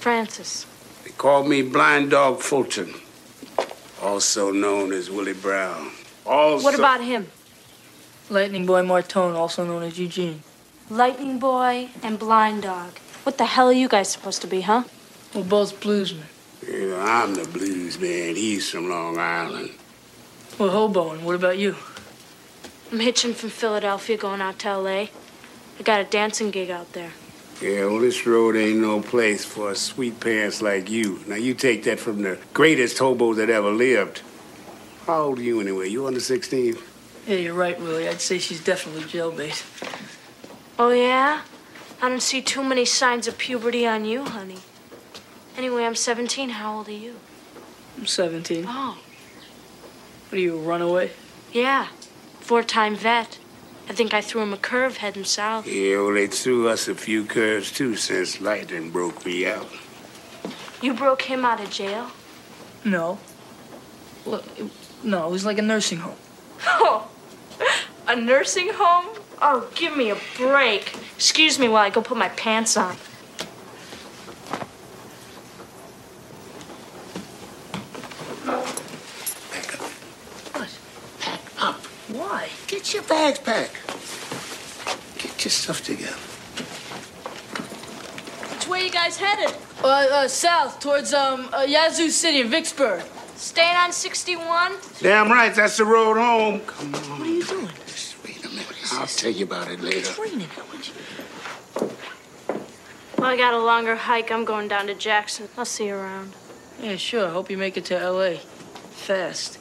Frances. They call me Blind Dog Fulton, also known as Willie Brown. Also, What about him? Lightning Boy Martone, also known as Eugene. Lightning Boy and Blind Dog. What the hell are you guys supposed to be, huh? We're both bluesmen. Yeah, I'm the blues man. He's from Long Island. We're hoboing. What about you? I'm hitching from Philadelphia going out to L.A. I got a dancing gig out there. Yeah, well, this road ain't no place for sweet pants like you. Now, you take that from the greatest hobo that ever lived. How old are you anyway? You under 16? Yeah, you're right, Willie. I'd say she's definitely jailbait. Oh, yeah? I don't see too many signs of puberty on you, honey. Anyway, I'm 17. How old are you? I'm 17. Oh, What are you, a runaway? yeah. Four time vet. I think I threw him a curve heading south. Yeah, well, they threw us a few curves too since lightning broke me out. You broke him out of jail? No. Well, it, no, it was like a nursing home. Oh, [laughs] a nursing home? Oh, give me a break. Excuse me while I go put my pants on. Up. Why? Get your bags packed. Get your stuff together. Which way you guys headed? Uh, uh, south, towards, um, uh, Yazoo City in Vicksburg. Staying on 61? Damn right, that's the road home. Come on. What are you doing? Just wait a minute. I'll tell you about it later. It's raining. Well, I got a longer hike. I'm going down to Jackson. I'll see you around. Yeah, sure. Hope you make it to L.A. Fast.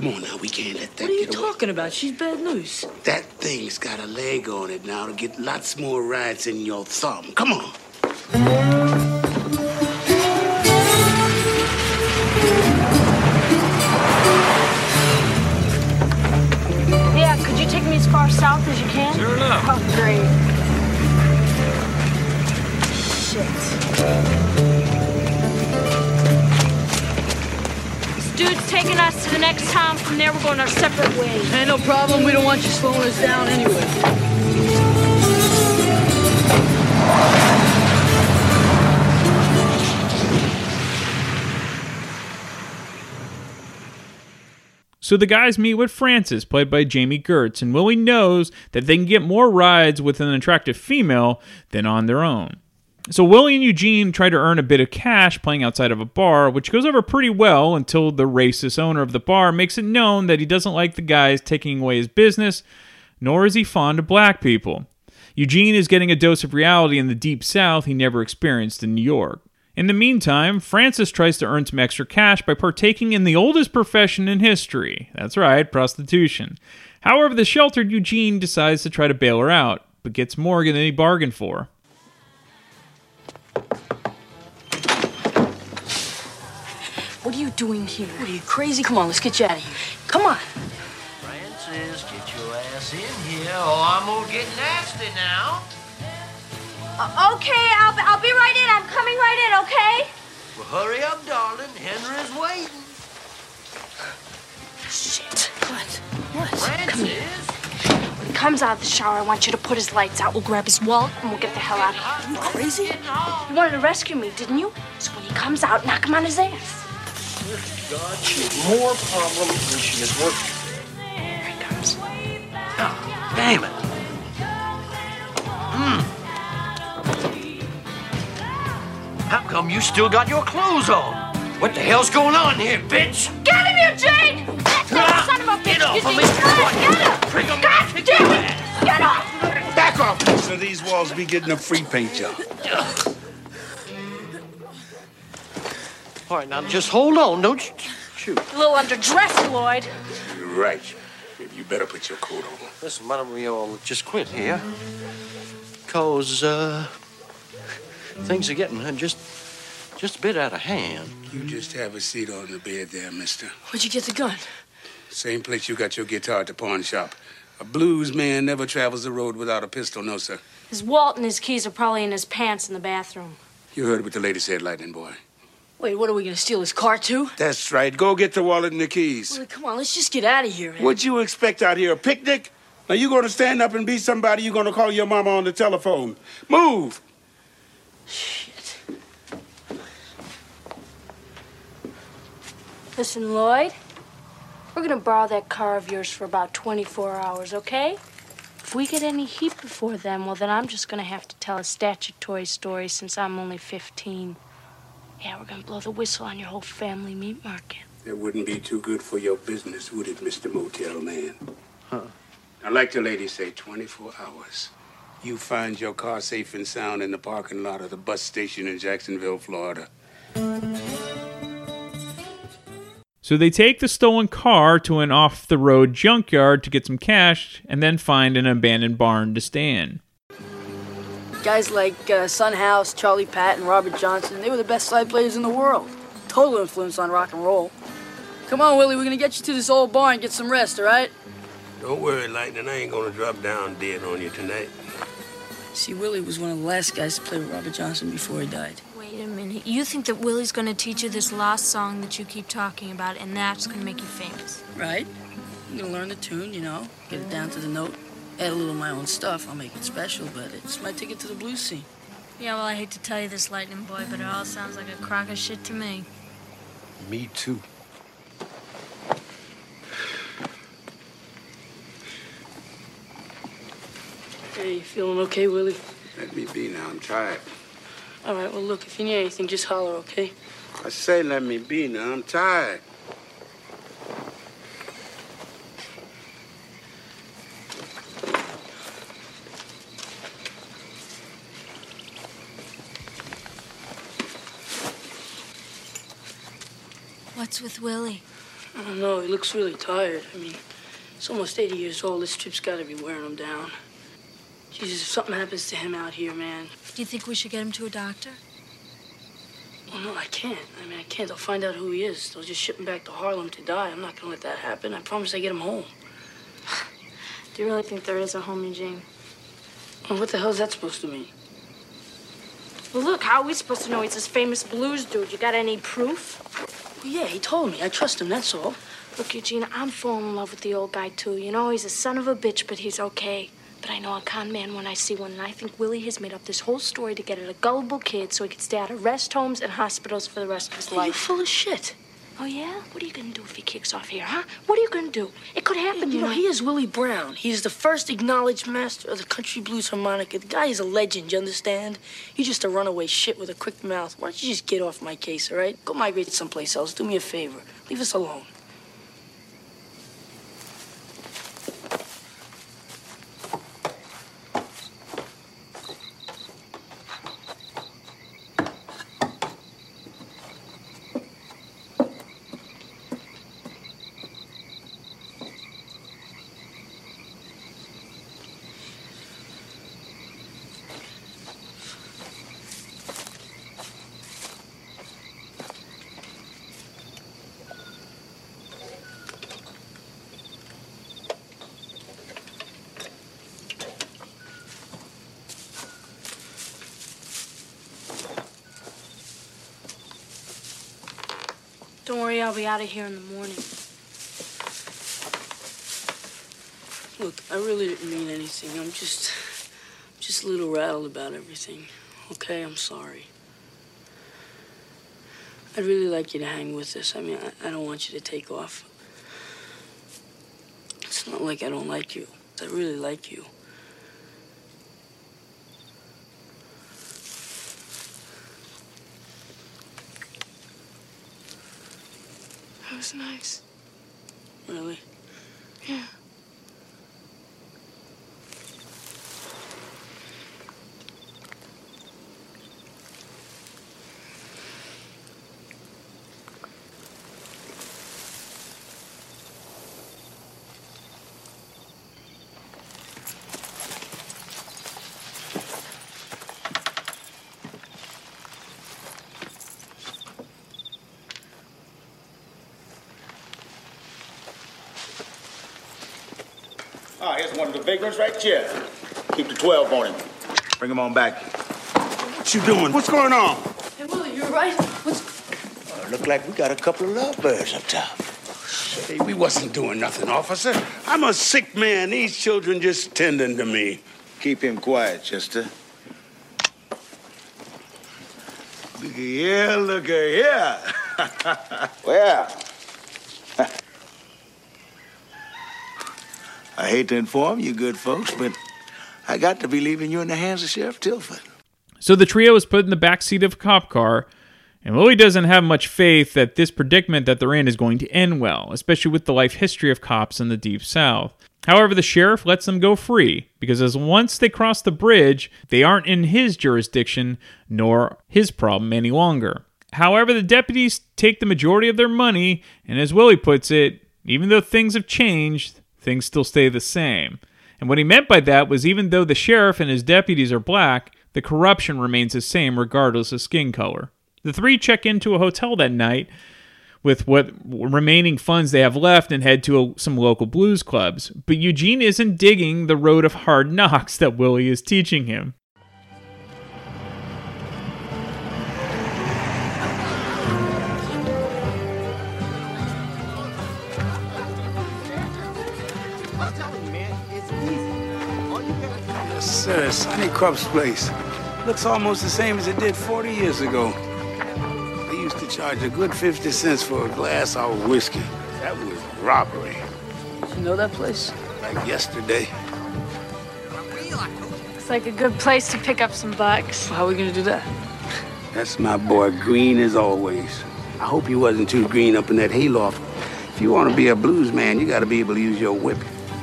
Come on now, we can't let that What are you get away. talking about? She's bad news. That thing's got a leg on it now to get lots more rides in your thumb. Come on. Yeah, could you take me as far south as you can? Sure enough. Oh, great. Shit. Dude's taking us to the next town. From there, we're going our separate ways. Ain't no problem. We don't want you slowing us down anyway. So the guys meet with Frances, played by Jami Gertz, and Willie knows that they can get more rides with an attractive female than on their own. So Willie and Eugene try to earn a bit of cash playing outside of a bar, which goes over pretty well until the racist owner of the bar makes it known that he doesn't like the guys taking away his business, nor is he fond of black people. Eugene is getting a dose of reality in the deep south he never experienced in New York. In the meantime, Frances tries to earn some extra cash by partaking in the oldest profession in history. That's right, prostitution. However, the sheltered Eugene decides to try to bail her out, but gets more than he bargained for. What are you doing here? What are you crazy? Come on, let's get you out of here. Come on. Frances, get your ass in here, or I'm gonna get nasty now. Uh, okay, I'll be, I'll be right in. I'm coming right in, okay? Well, hurry up, darling. Henry's waiting. Shit. What? What? Frances, When he comes out of the shower, I want you to put his lights out. We'll grab his wallet and we'll get the hell out of here. Are You crazy? You wanted to rescue me, didn't you? So when he comes out, knock him on his ass. God, she has more problems than she is worth. Here he comes. Oh, damn it. Hmm. How come you still got your clothes on? What the hell's going on here, bitch? Get him, Eugene! That Ah, son of a bitch! get off you of me. think- God, Get him! Prick 'em, God kick damn it! Get off! Back off, so these walls be getting a free paint job. All right, now just hold on. Don't you shoot. A little underdressed, Lloyd. You're right. You better put your coat on. Listen, why don't we all just quit here? Cause uh, things are getting just just a bit out of hand. You just have a seat on the bed there, mister. Where'd you get the gun? Same place you got your guitar at the pawn shop. A blues man never travels the road without a pistol, no, sir. His wallet and his keys are probably in his pants in the bathroom. You heard what the lady said, Lightning Boy. Wait, what are we gonna steal his car too? That's right. Go get the wallet and the keys. Well, come on, let's just get out of here. Man. What'd you expect out here? A picnic? Now you gonna stand up and be somebody? you're gonna call your mama on the telephone? Move! Listen, Lloyd, we're gonna borrow that car of yours for about 24 hours, okay? If we get any heat before then, well, then I'm just gonna have to tell a statutory story since I'm only 15. Yeah, we're gonna blow the whistle on your whole family meat market. That wouldn't be too good for your business, would it, Mr. Motel Man? Huh. I like the lady say 24 hours. You find your car safe and sound in the parking lot of the bus station in Jacksonville, Florida. So they take the stolen car to an off the road junkyard to get some cash and then find an abandoned barn to stay in. Guys like uh, Son House, Charlie Patton, and Robert Johnson, they were the best side players in the world. Total influence on rock and roll. Come on, Willie, we're gonna get you to this old barn and get some rest, all right? Don't worry, Lightning. I ain't gonna drop down dead on you tonight. See, Willie was one of the last guys to play with Robert Johnson before he died. Wait a minute. You think that Willie's gonna teach you this lost song that you keep talking about, and that's gonna make you famous? Right? I'm gonna learn the tune, you know, get it down to the note, add a little of my own stuff. I'll make it special, but it's my ticket to the blues scene. Yeah, well, I hate to tell you this, Lightning Boy, but it all sounds like a crock of shit to me. Me too. Hey, you feeling okay, Willie? Let me be now. I'm tired. All right, well, look, if you need anything, just holler, okay? I say let me be now. I'm tired. What's with Willie? I don't know. He looks really tired. I mean, he's almost 80 years old. This trip's got to be wearing him down. Jesus, if something happens to him out here, man. Do you think we should get him to a doctor? Well, no, I can't. I mean, I can't. They'll find out who he is. They'll just ship him back to Harlem to die. I'm not gonna let that happen. I promise I get him home. [sighs] Do you really think there is a home Eugene? Well, what the hell's that supposed to mean? Well, look, how are we supposed to know he's this famous blues dude? You got any proof? Well, yeah, he told me. I trust him, that's all. Look, Eugene, I'm falling in love with the old guy, too. You know, he's a son of a bitch, but he's okay. But I know a con man when I see one, and I think Willie has made up this whole story to get at a gullible kid so he could stay out of rest homes and hospitals for the rest of his life. You're full of shit. Oh, yeah? What are you gonna do if he kicks off here, huh? What are you gonna do? It could happen, You know, he is Willie Brown. He's the first acknowledged master of the country blues harmonica. The guy is a legend, you understand? You're just a runaway shit with a quick mouth. Why don't you just get off my case, all right? Go migrate to someplace else. Do me a favor. Leave us alone. Don't worry, I'll be out of here in the morning. Look, I really didn't mean anything. I'm just, just a little rattled about everything. Okay, I'm sorry. I'd really like you to hang with us. I mean, I, I don't want you to take off. It's not like I don't like you. I really like you. That was nice. Really? One of the big ones right here. Keep the 12 on him. Bring him on back. What you doing? What's going on? Hey, Willie, you all right? What's... Uh, look like we got a couple of lovebirds up top. Hey, we wasn't doing nothing, officer. I'm a sick man. These children just tending to me. Keep him quiet, Chester. Look here, look here. Well, hate to inform you, good folks, but I got to be leaving you in the hands of Sheriff Tilford. So the trio is put in the back seat of a cop car, and Willie doesn't have much faith that this predicament that they're in is going to end well, especially with the life history of cops in the Deep South. However, the sheriff lets them go free because as once they cross the bridge, they aren't in his jurisdiction nor his problem any longer. However, the deputies take the majority of their money, and as Willie puts it, even though things have changed, things still stay the same. And what he meant by that was even though the sheriff and his deputies are black, The corruption remains the same regardless of skin color. The three check into a hotel that night with what remaining funds they have left and head to a, some local blues clubs. But Eugene isn't digging the road of hard [laughs] knocks that Willie is teaching him. Sir. Sonny Krupp's place. Looks almost the same as it did 40 years ago. They used to charge a good 50 cents for a glass of whiskey. That was robbery. Did You know that place? Like yesterday. It's like a good place to pick up some bucks. How are we gonna do that? That's my boy, green as always. I hope he wasn't too green up in that hayloft. If you want to be a blues man, you got to be able to use your whip.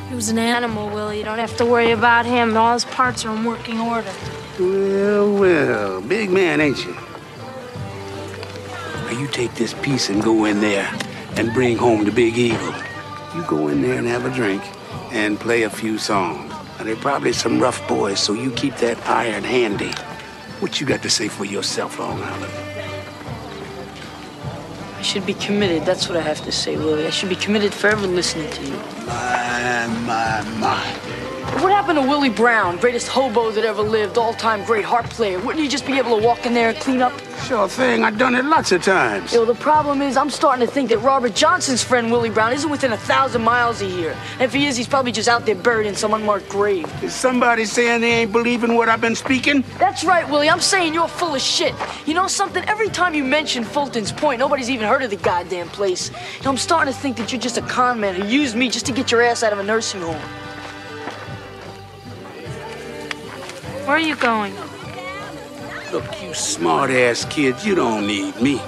He was an animal, Willie. You don't have to worry about him. All his parts are in working order. Well, well, big man, ain't you? Now you take this piece and go in there and bring home the big eagle. You go in there and have a drink and play a few songs. Now, they're probably some rough boys, so you keep that iron handy. What you got to say for yourself, Long Island? I should be committed. That's what I have to say, Willie. I should be committed forever listening to you. My, my, my. What happened to Willie Brown, greatest hobo that ever lived, all-time great harp player? Wouldn't you just be able to walk in there and clean up? Sure thing. I've done it lots of times. Yo, the problem is I'm starting to think that Robert Johnson's friend Willie Brown isn't within a thousand miles of here. And if he is, he's probably just out there buried in some unmarked grave. Is somebody saying they ain't believing what I've been speaking? That's right, Willie. I'm saying you're full of shit. You know something? Every time you mention Fulton's Point, nobody's even heard of the goddamn place. You know, I'm starting to think that you're just a con man who used me just to get your ass out of a nursing home. Where are you going? Look, you smart ass kids, you don't need me.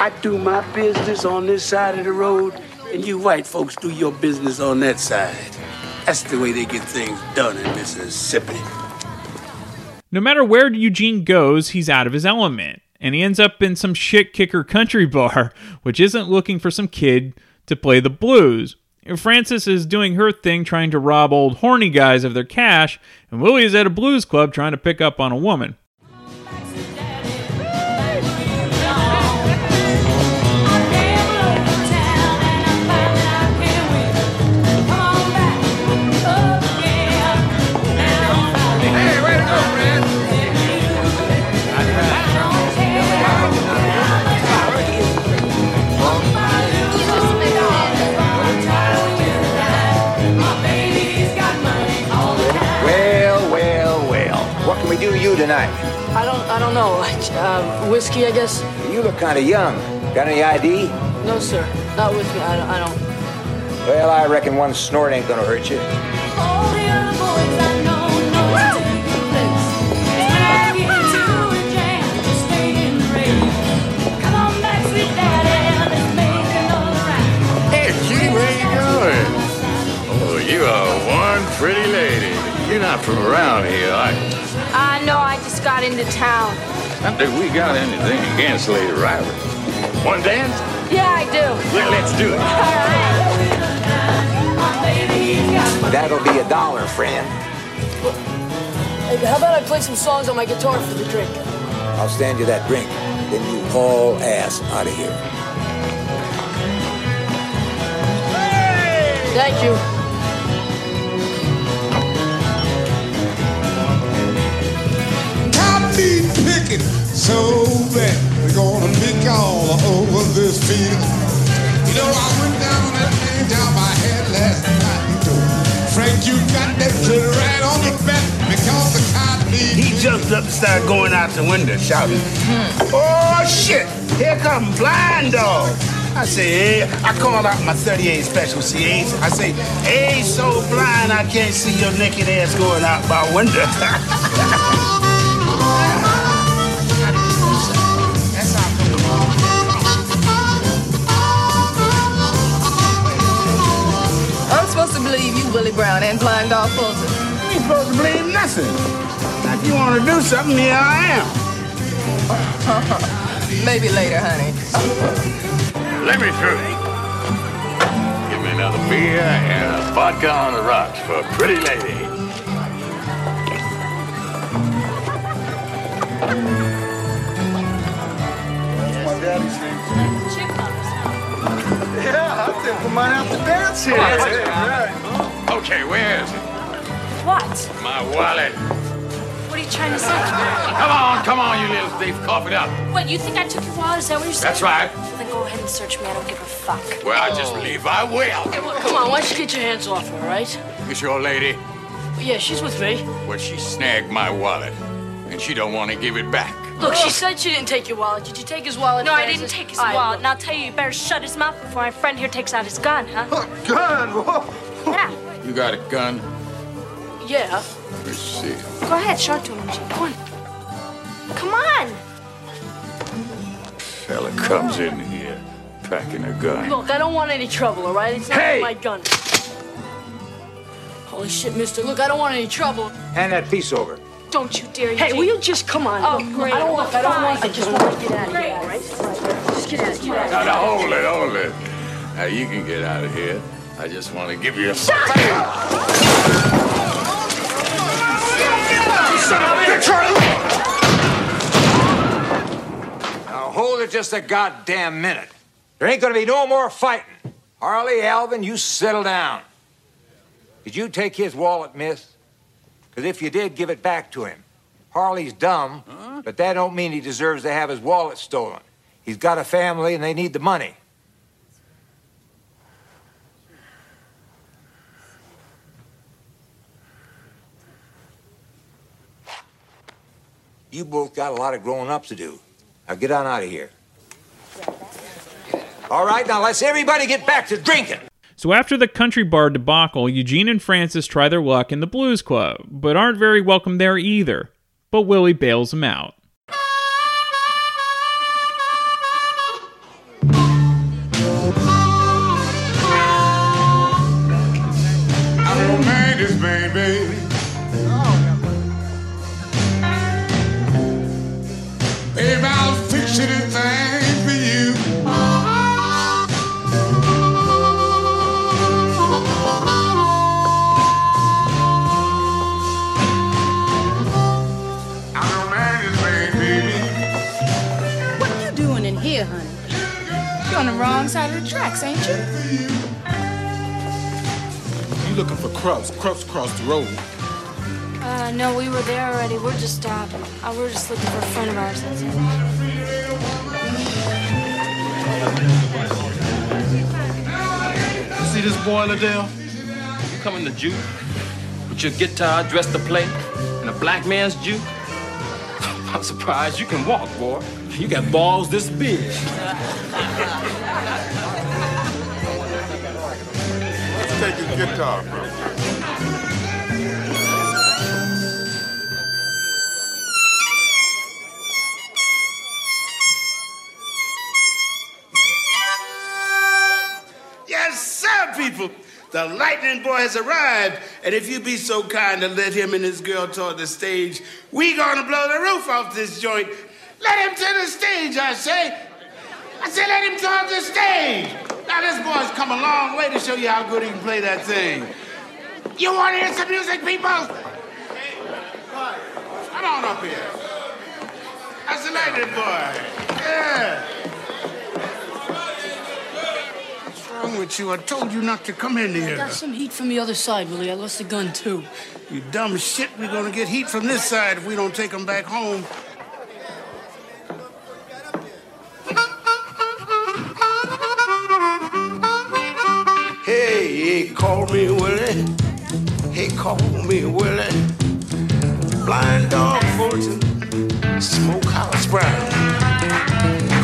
I do my business on this side of the road, and you white folks do your business on that side. That's the way they get things done in Mississippi. No matter where Eugene goes, he's out of his element, and he ends up in some shit kicker country [laughs] bar, which isn't looking for some kid to play the blues. Frances is doing her thing trying to rob old horny guys of their cash, and Willie is at a blues club trying to pick up on a woman. Uh, whiskey, I guess. You look kind of young. Got any ID? No, sir. Not with me. I, don't- I don't. Well, I reckon one snort ain't gonna hurt you. Hey, Kitty, where you going? Oh, you are one pretty lady. You're not from around here, are you? Uh, no, I just got into town. Not that we got anything against Lady Riley. One dance? Yeah, I do. Well, let's do it. That'll be a dollar, friend. Hey, how about I play some songs on my guitar for the drink? I'll stand you that drink. Then you haul ass out of here. Thank you. Cotton picking so bad. We're gonna pick all over this field. You know, I went down on that man down my head last night. Frank, you got that kid right on the back because the cotton He jumped up and started going out the window shouting, Oh shit! Here come blind dog! I say, hey, I call out my 38 special C8s. I say, hey, so blind I can't see your naked ass going out my window. [laughs] Willie Brown, and Blind Dog Fulton. You ain't supposed to believe nothing. Now, if you want to do something, here I am. [laughs] Maybe later, honey. Let me through. Give me another beer and a vodka on the rocks for a pretty lady. That's my daddy's name. Yeah, I think we might have to dance here. That's it. Yeah. Okay, where is it? What? My wallet. What are you trying to say? Come on, come on, you little thief. Cough it up. What, you think I took your wallet? Is that what you're saying? That's right. Well, then go ahead and search me. I don't give a fuck. Well, I just believe I will. Hey, well, come on, why don't you get your hands off her, all right? Is your lady? Well, Yeah, she's with me. Well, she snagged my wallet, and she don't want to give it back. Look, she said she didn't take your wallet. Did you take his wallet? No, I didn't take his All right, wallet. look. And I'll tell you, you better shut his mouth before my friend here takes out his gun, huh? Gun? Whoa. Yeah. You got a gun? Yeah. Let's see. Go ahead, show it to him, Gene. Go on. Come on. Fella comes in here packing a gun. Look, I don't want any trouble, all right? It's not Hey! my gun. Holy shit, mister. Look, I don't want any trouble. Hand that piece over. Don't you dare, Hey, Eugene. will you just come on? Oh, Look, great. I don't want. I don't want. I just want to get out of here, all right? Just get out. Get out. Now, now, hold it, hold it. Now, you can get out of here. I just want to give you a... shot. Now hold it just a goddamn minute. There ain't gonna be no more fighting. Harley, Alvin, you settle down. Did you take his wallet, miss? Because if you did, give it back to him. Harley's dumb, but that don't mean he deserves to have his wallet stolen. He's got a family and they need the money. You both got a lot of growing up to do. Now get on out of here. All right, now let's everybody get back to drinking. So after the country bar debacle, Eugene and Frances try their luck in the blues club, but aren't very welcome there either. But Willie bails them out. Tracks, ain't you? You looking for Crufts? Crufts across the road. Uh, no, we were there already. We're just, uh, uh we're just looking for a friend of ours. That's it. You see this boy, Liddell? You coming to juke with your guitar dressed to play and a black man's juke? [laughs] I'm surprised you can walk, boy. You got balls this big. [laughs] guitar, bro. Yes, sir, people. The lightning boy has arrived, and if you be so kind to let him and his girl toward the stage, we gonna blow the roof off this joint. Let him to the stage, I say. I said, let him toward the stage. Now this boy's come a long way to show you how good he can play that thing. You want to hear some music, people? Come on up here. That's the lightning boy. Yeah. What's wrong with you? I told you not to come in here. I got some heat from the other side, Willie. I lost the gun, too. You dumb shit, we're gonna get heat from this side if we don't take them back home. Hey, called me Willie. He called me Willie. Blind dog Fulton, Smokehouse Brown.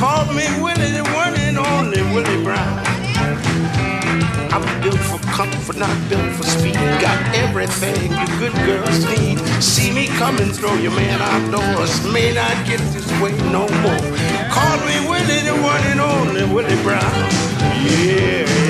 Call me Willie, the one and only Willie Brown. I'm built for comfort, not built for speed. Got everything you good girls need. See me coming, throw your man outdoors. May not get this way no more. Call me Willie, the one and only Willie Brown. Yeah,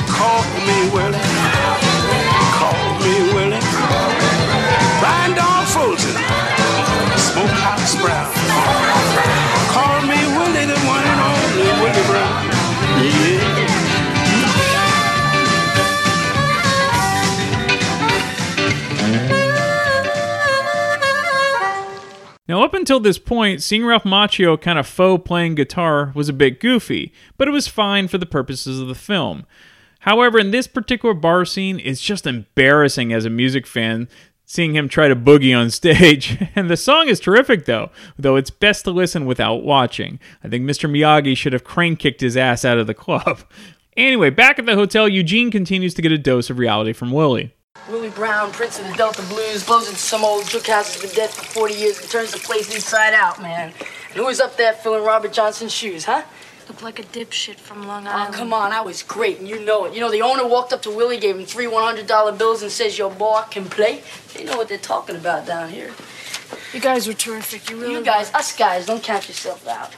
Yeah, call me Willie. Call me Willie. Blind Dog Fulton. Smokehouse Brown. Call me Willie, the one and only Willie Brown. Yeah. Now, up until this point, seeing Ralph Macchio kind of faux playing guitar was a bit goofy, but it was fine for the purposes of the film. However, in this particular bar scene, it's just embarrassing as a music fan seeing him try to boogie on [laughs] stage. And the song is terrific, though, though it's best to listen without watching. I think Mr. Miyagi should have crane kicked his ass out of the club. [laughs] Anyway, back at the hotel, Eugene continues to get a dose of reality from Willie. Willie Brown, Prince of the Delta Blues, blows into some old juke house that's been dead for 40 years and turns the place inside out, man. And who was up there filling Robert Johnson's shoes, huh? Look like a dipshit from Long Oh, Island. come on, I was great, and you know it. You know, the owner walked up to Willie, gave him three $100 bills, and says, Your boy can play. They know what they're talking about down here. You guys were terrific. You really You guys, us guys, don't count yourself out.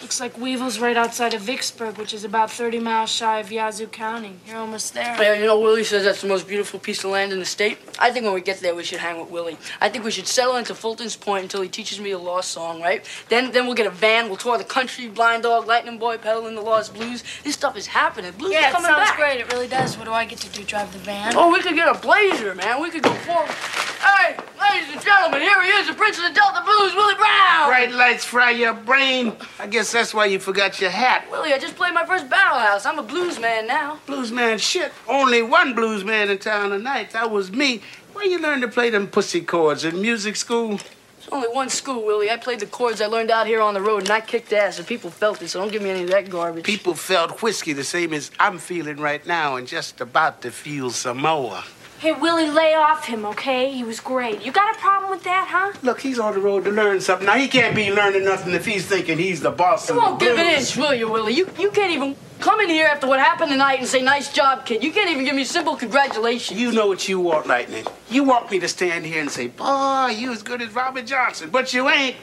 Looks like Weevil's right outside of Vicksburg, which is about 30 miles shy of Yazoo County. You're almost there. Yeah, you know, Willie says that's the most beautiful piece of land in the state. I think when we get there, we should hang with Willie. I think we should settle into Fulton's Point until he teaches me a lost song, right? Then, then we'll get a van. We'll tour the country, Blind Dog, Lightning Boy, peddling the lost blues. This stuff is happening. Blues Yeah, are it coming sounds back. great. It really does. What do I get to do? Drive the van? Oh, we could get a blazer, man. We could go forward. Hey, ladies and gentlemen, here he is, the Prince of the Delta Blues, Willie Brown. Bright lights fry your brain. I guess that's why you forgot your hat. Willie, I just played my first battle house. I'm a blues man now. Blues man, shit. Only one blues man in town tonight. That was me. Where you learn to play them pussy chords in music school? There's only one school, Willie. I played the chords I learned out here on the road, and I kicked ass, and people felt it, so don't give me any of that garbage. People felt whiskey the same as I'm feeling right now and just about to feel some more. Hey, Willie, lay off him, okay? He was great. You got a problem with that, huh? Look, he's on the road to learn something. Now, he can't be learning nothing if he's thinking he's the boss You of the won't give an inch, will you, Willie? You, you can't even come in here after what happened tonight and say, nice job, kid. You can't even give me a simple congratulations. You know what you want, Lightning. You want me to stand here and say, boy, you as good as Robert Johnson, but you ain't.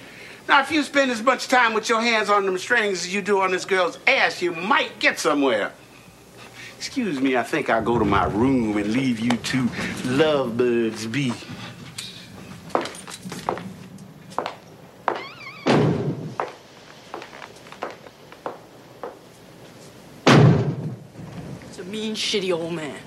Now, if you spend as much time with your hands on them strings as you do on this girl's ass, you might get somewhere. Excuse me, I think I'll go to my room and leave you two lovebirds be. It's a mean, shitty old man.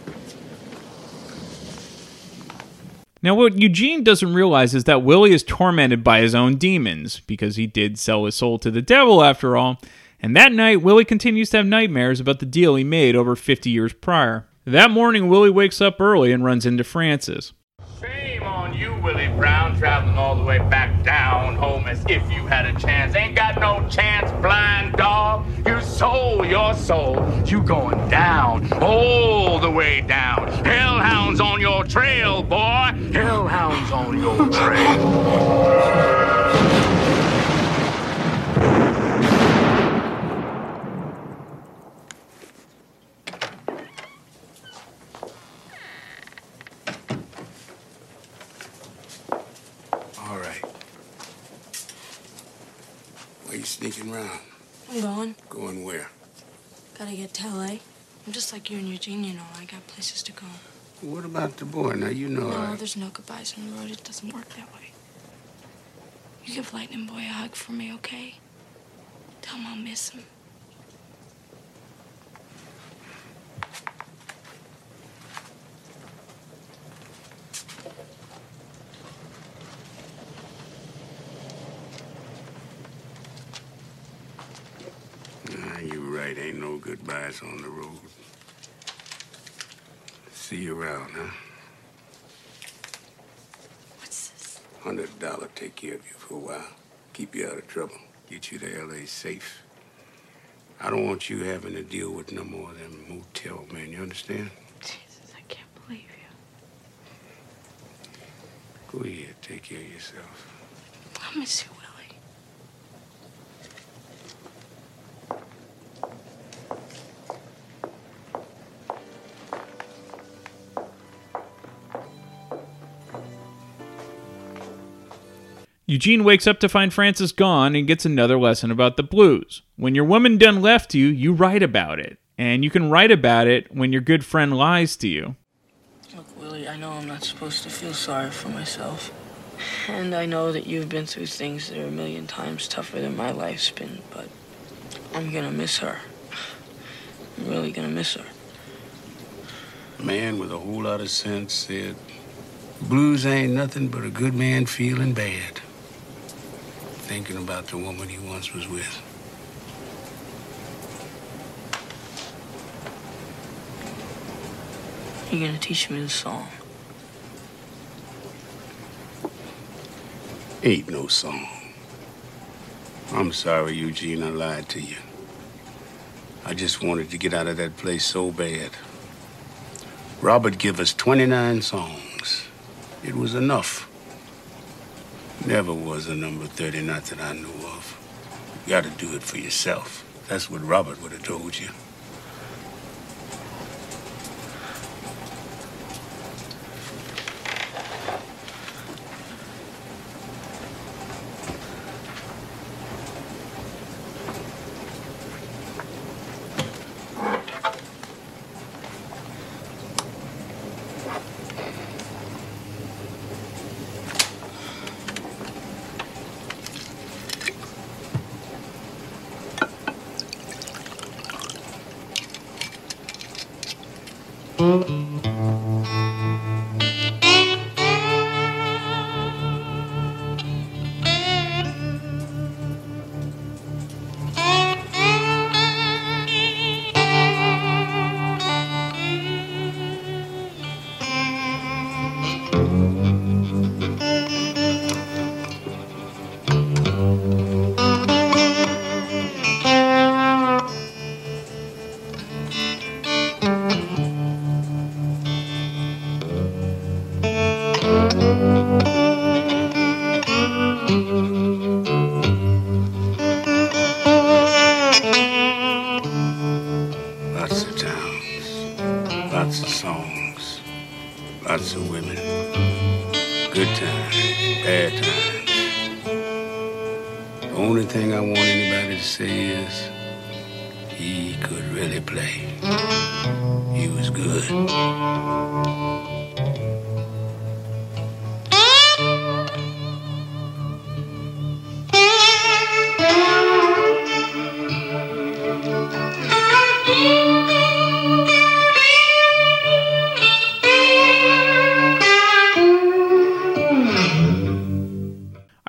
Now, what Eugene doesn't realize is that Willie is tormented by his own demons, because he did sell his soul to the devil after all. And that night, Willie continues to have nightmares about the deal he made over 50 years prior. That morning, Willie wakes up early and runs into Frances. Shame on you, Willie Brown, traveling all the way back down home as if you had a chance. Ain't got no chance, blind dog. You sold your soul. You going down, all the way down. Hellhounds on your trail, boy. Hellhounds on your trail. All right. Why you sneaking around? I'm going. Going where? Gotta get to LA. I'm just like you and Eugene, you know. I got places to go. What about the boy? Now, you know no, I... there's no goodbyes on the road. It doesn't work that way. You give Lightning Boy a hug for me, okay? Tell him I'll miss him. Nah, you right. Ain't no goodbyes on the road. See you around, huh? What's this? Hundred dollar take care of you for a while. Keep you out of trouble. Get you to L.A. safe. I don't want you having to deal with no more of them motel men. You understand? Jesus, I can't believe you. Go ahead. Take care of yourself. I miss you, Eugene wakes up to find Frances gone and gets another lesson about the blues. When your woman done left you, you write about it. And you can write about it when your good friend lies to you. Look, Willie, I know I'm not supposed to feel sorry for myself. And I know that you've been through things that are a million times tougher than my life's been, but I'm gonna miss her. I'm really gonna miss her. A man with a whole lot of sense said, Blues ain't nothing but a good man feeling bad. Thinking about the woman he once was with. You're gonna teach me the song. Ain't no song. I'm sorry, Eugene, I lied to you. I just wanted to get out of that place so bad. Robert gave us 29 songs. It was enough. Never was a number 30, not that I knew of. You gotta do it for yourself. That's what Robert would have told you.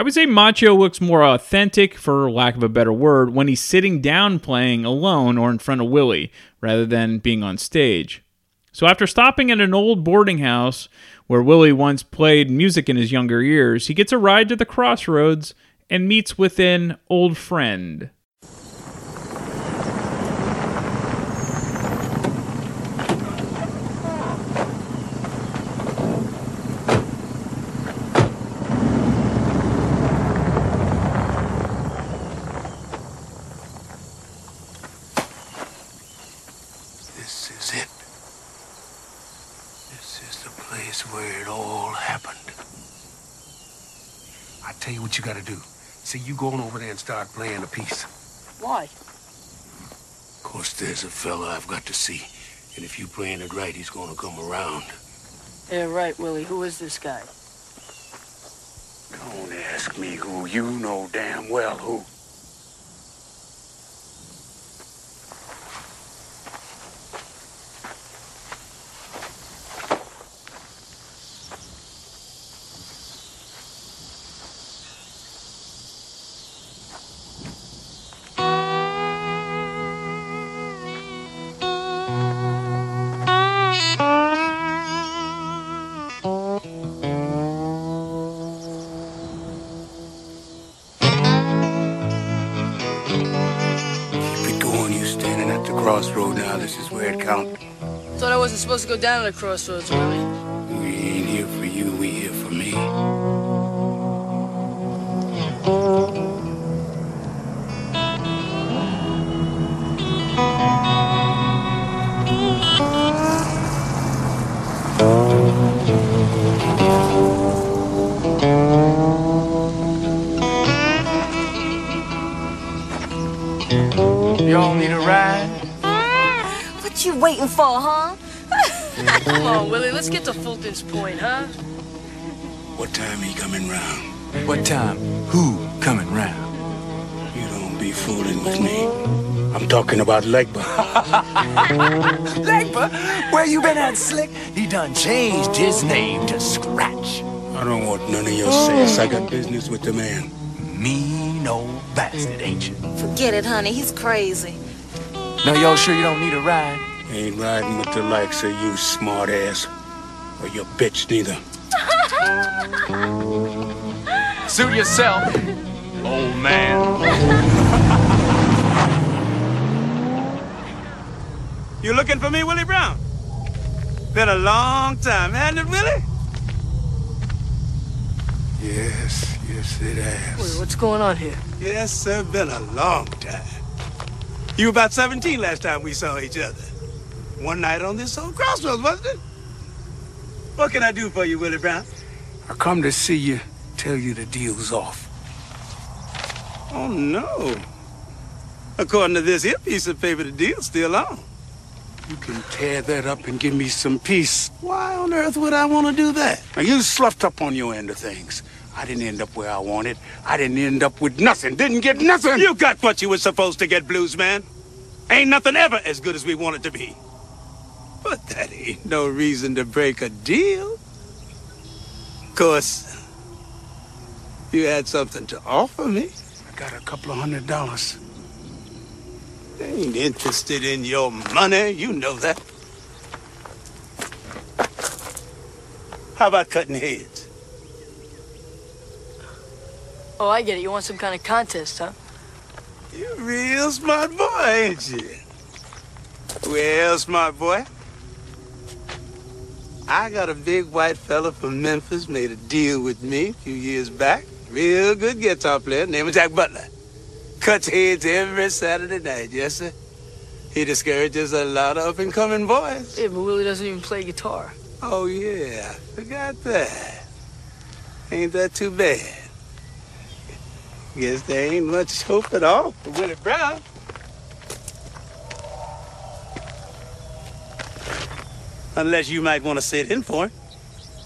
Would say Macchio looks more authentic, for lack of a better word, when he's sitting down playing alone or in front of Willie, rather than being on stage. So after stopping at an old boarding house where Willie once played music in his younger years, he gets a ride to the crossroads and meets with an old friend. This is it. This is the place where it all happened. I tell you what you gotta do. See, you going over there and start playing a piece. Why? Of course, there's a fella I've got to see. And if you playing it right, he's gonna come around. Yeah, right, Willie. Who is this guy? Don't ask me who. You know damn well who. supposed to go down the crossroads, really. We ain't here for you, we here for me. Y'all need a ride? What you waiting for, huh? Come on, Willie, let's get to Fulton's Point, huh? What time he coming round? What time? Who coming round? You don't be fooling with me. I'm talking about Legba. [laughs] Legba? Where you been at, Slick? He done changed his name to Scratch. I don't want none of your sass. I got business with the man. Mean old bastard, ain't you? Forget it, honey. He's crazy. Now, y'all sure you don't need a ride? Ain't riding with the likes of you, smart ass. Or your bitch, neither. [laughs] Suit yourself, old man. [laughs] You looking for me, Willie Brown? Been a long time, hasn't it, Willie? Yes, yes, it has. Wait, what's going on here? Yes, sir, been a long time. You were about 17 last time we saw each other. One night on this old crossroads, wasn't it? What can I do for you, Willie Brown? I come to see you, tell you the deal's off. Oh, no. According to this here piece of paper, the deal's still on. You can tear that up and give me some peace. Why on earth would I want to do that? Now, you sloughed up on your end of things. I didn't end up where I wanted. I didn't end up with nothing. Didn't get nothing. You got what you were supposed to get, Blues Man. Ain't nothing ever as good as we want it to be. But that ain't no reason to break a deal. Of course, you had something to offer me. I got a couple of hundred dollars. Ain't interested in your money, you know that. How about cutting heads? Oh, I get it. You want some kind of contest, huh? You're real smart boy, ain't you? Well, smart boy, I got a big white fella from Memphis made a deal with me a few years back. Real good guitar player, named Jack Butler. Cuts heads every Saturday night, yes, sir. He discourages a lot of up-and-coming boys. Yeah, but Willie doesn't even play guitar. Oh, yeah, I forgot that. Ain't that too bad? Guess there ain't much hope at all for Willie Brown. Unless you might want to sit in for him.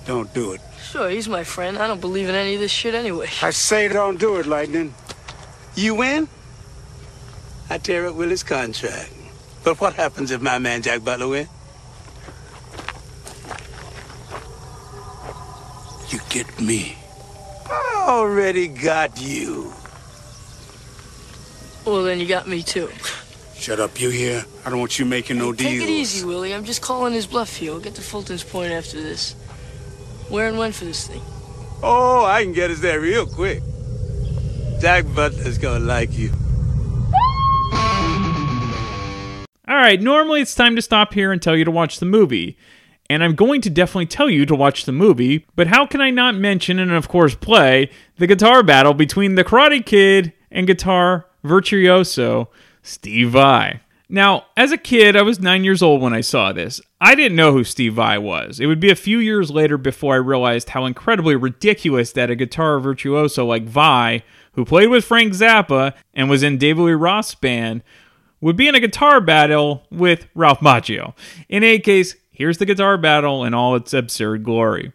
Don't do it. Sure, he's my friend. I don't believe in any of this shit anyway. I say don't do it, Lightning. You win, I tear up Willie's contract. But what happens if my man Jack Butler wins? You get me. I already got you. Well, then you got me too. Shut up, you here? I don't want you making no Take deals. it easy, Willie. I'm just calling his bluff here. We'll get to Fulton's Point after this. Where and when for this thing? Oh, I can get us there real quick. Jack Butler's gonna like you. All right, normally it's time to stop here and tell you to watch the movie. And I'm going to definitely tell you to watch the movie, but how can I not mention and, of course, play the guitar battle between the Karate Kid and guitar virtuoso Steve Vai? Now, as a kid, I was nine years old when I saw this. I didn't know who Steve Vai was. It would be a few years later before I realized how incredibly ridiculous that a guitar virtuoso like Vai, who played with Frank Zappa and was in David Lee Roth's band, would be in a guitar battle with Ralph Macchio. In any case, here's the guitar battle in all its absurd glory.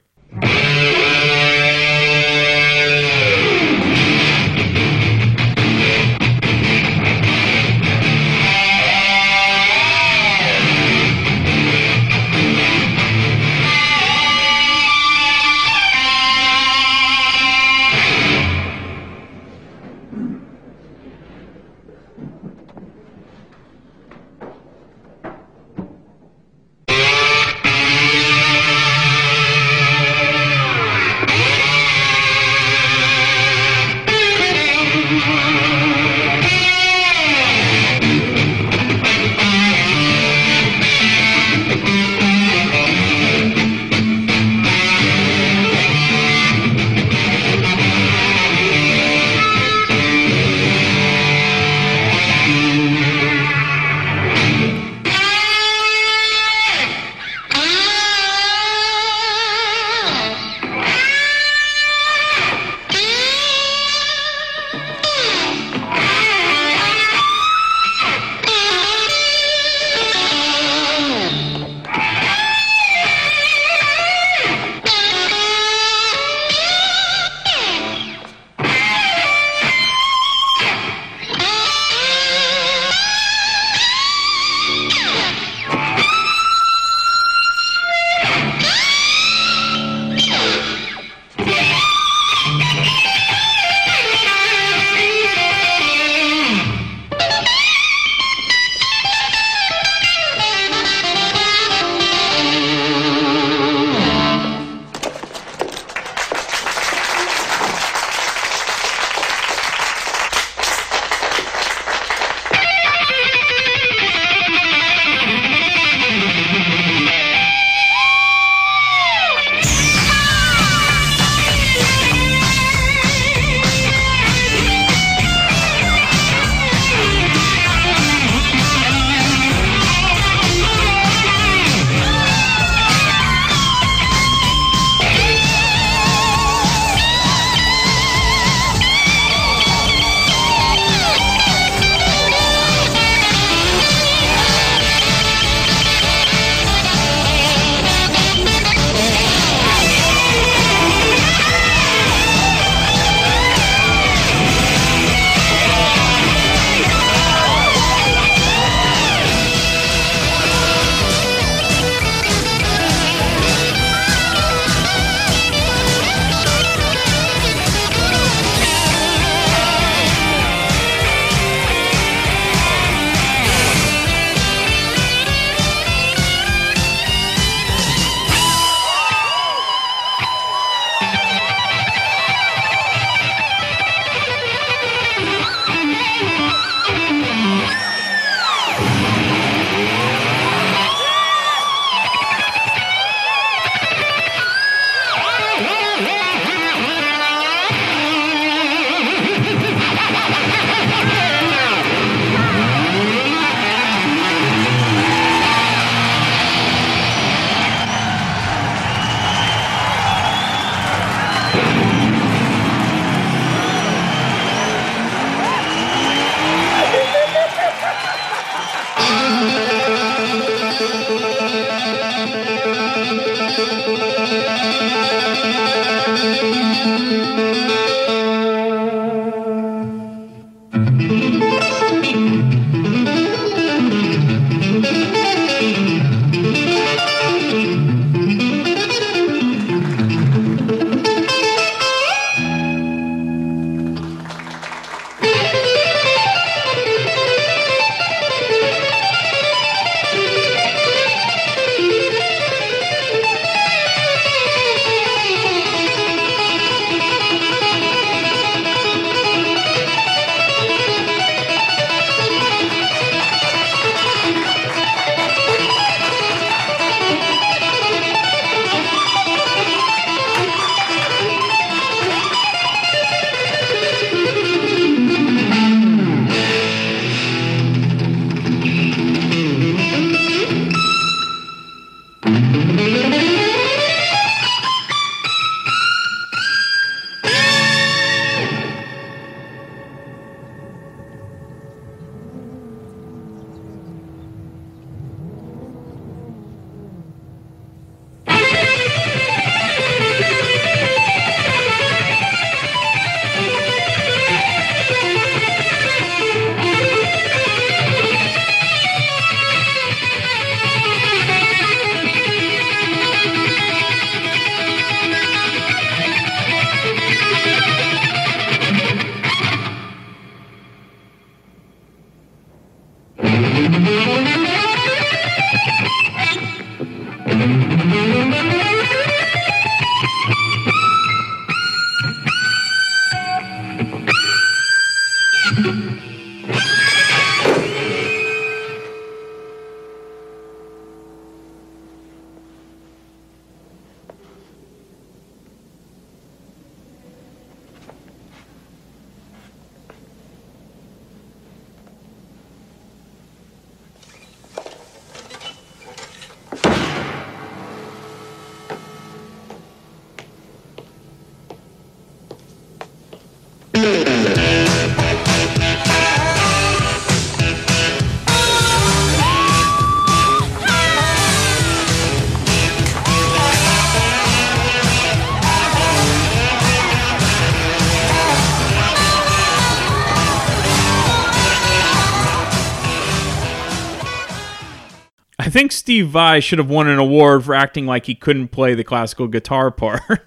Steve Vai should have won an award for acting like he couldn't play the classical guitar [laughs] part.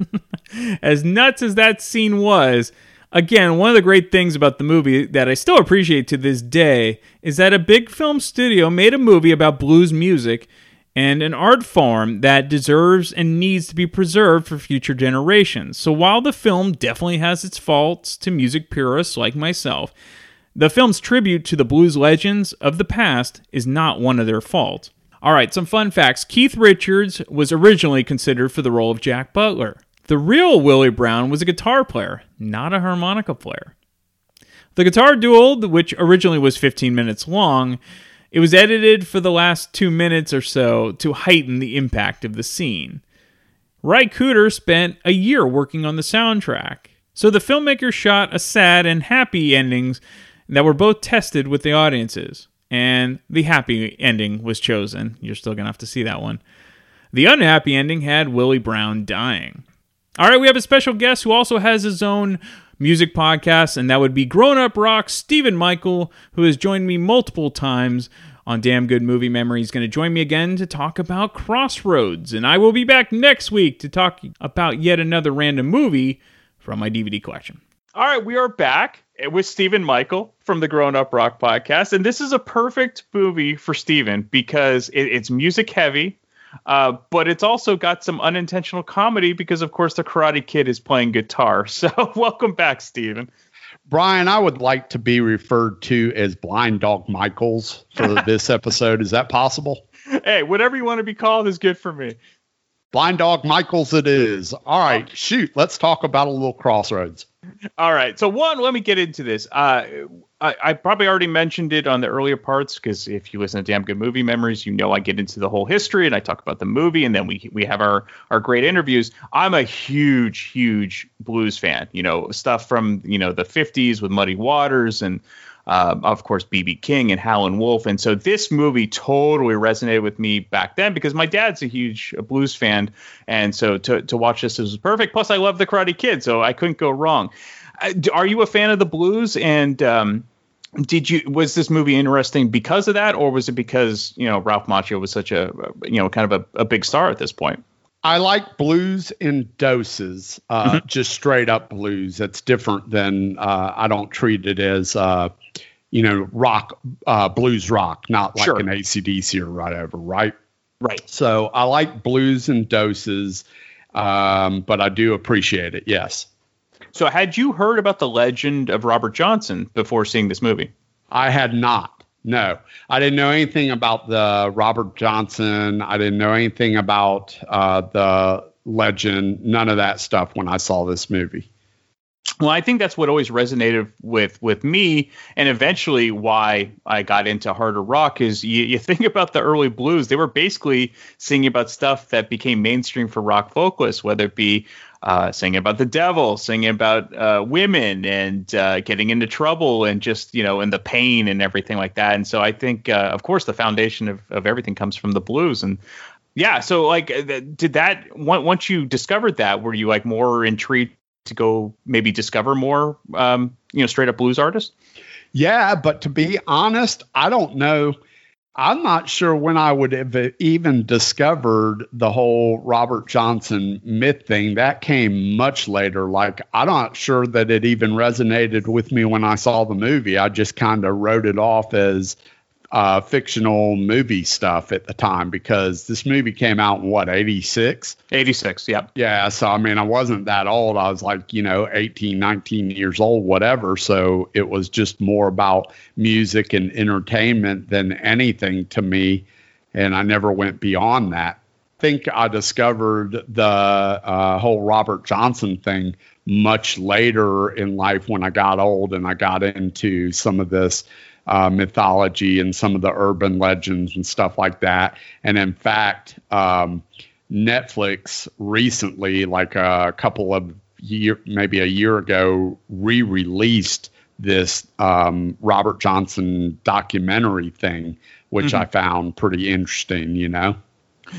as nuts as that scene was, again, one of the great things about the movie that I still appreciate to this day is that a big film studio made a movie about blues music and an art form that deserves and needs to be preserved for future generations. So while the film definitely has its faults to music purists like myself, the film's tribute to the blues legends of the past is not one of their faults. All right, some fun facts. Keith Richards was originally considered for the role of Jack Butler. The real Willie Brown was a guitar player, not a harmonica player. The guitar duel, which originally was 15 minutes long, it was edited for the last two minutes or so to heighten the impact of the scene. Ry Cooder spent a year working on the soundtrack, so the filmmaker shot a sad and happy endings that were both tested with the audiences and the happy ending was chosen. You're still going to have to see that one. The unhappy ending had Willie Brown dying. All right, we have a special guest who also has his own music podcast, and that would be Grown Up Rock Stephen Michael, who has joined me multiple times on Damn Good Movie Memory. He's going to join me again to talk about Crossroads, and I will be back next week to talk about yet another random movie from my DVD collection. All right, we are back with Stephen Michael from the Grown Up Rock podcast, and this is a perfect movie for Stephen because it, it's music heavy, uh, but it's also got some unintentional comedy because, of course, the Karate Kid is playing guitar. [laughs] So, welcome back, Stephen. Brian, I would like to be referred to as Blind Dog Michaels for this [laughs] episode. Is that possible? Hey, whatever you want to be called is good for me. Blind Dog Michaels, it is. All right, shoot. Let's talk about a little crossroads. All right. So one, let me get into this. Uh, I, I probably already mentioned it on the earlier parts because if you listen to Damn Good Movie Memories, you know I get into the whole history and I talk about the movie, and then we we have our our great interviews. I'm a huge, huge blues fan. You know, stuff from you know the '50s with Muddy Waters and. Uh, of course, BB King and Howlin' Wolf, and so this movie totally resonated with me back then because my dad's a huge blues fan, and so to to watch this was perfect. Plus, I love the Karate Kid, so I couldn't go wrong. Uh, are you a fan of the blues? And um, did you was this movie interesting because of that, or was it because you know Ralph Macchio was such a you know kind of a, a big star at this point? I like blues in doses, uh, Mm-hmm. just straight up blues. That's different than uh, I don't treat it as, uh, you know, rock, uh, blues rock, not like Sure. an ACDC or whatever, right? Right. So I like blues in doses, um, but I do appreciate it. Yes. So, had you heard about the legend of Robert Johnson before seeing this movie? I had not. No, I didn't know anything about the Robert Johnson. I didn't know anything about uh, the legend. None of that stuff when I saw this movie. Well, I think that's what always resonated with with me, and eventually why I got into harder rock is you, you think about the early blues; they were basically singing about stuff that became mainstream for rock vocalists, whether it be uh, singing about the devil, singing about uh, women, and uh, getting into trouble, and just you know, and the pain and everything like that. And so I think, uh, of course, the foundation of, of everything comes from the blues, and yeah. So like, uh, did that once you discovered that, were you like more intrigued? to go maybe discover more um, you know straight up blues artists Yeah, but to be honest, I don't know. I'm not sure when I would have even discovered the whole Robert Johnson myth thing. That came much later. Like, I'm not sure that it even resonated with me when I saw the movie. I just kind of wrote it off as uh, fictional movie stuff at the time because this movie came out in what 86 86 yep. Yeah so i mean i wasn't that old. I was like you know 18 19 years old whatever. So it was just more about music and entertainment than anything to me and i never went beyond that. I think i discovered the uh, whole robert johnson thing much later in life when i got old and i got into some of this uh, mythology and some of the urban legends and stuff like that. And in fact, um, Netflix recently, like a couple of year, maybe a year ago, re-released this um, Robert Johnson documentary thing, which Mhm. I found pretty interesting. You know.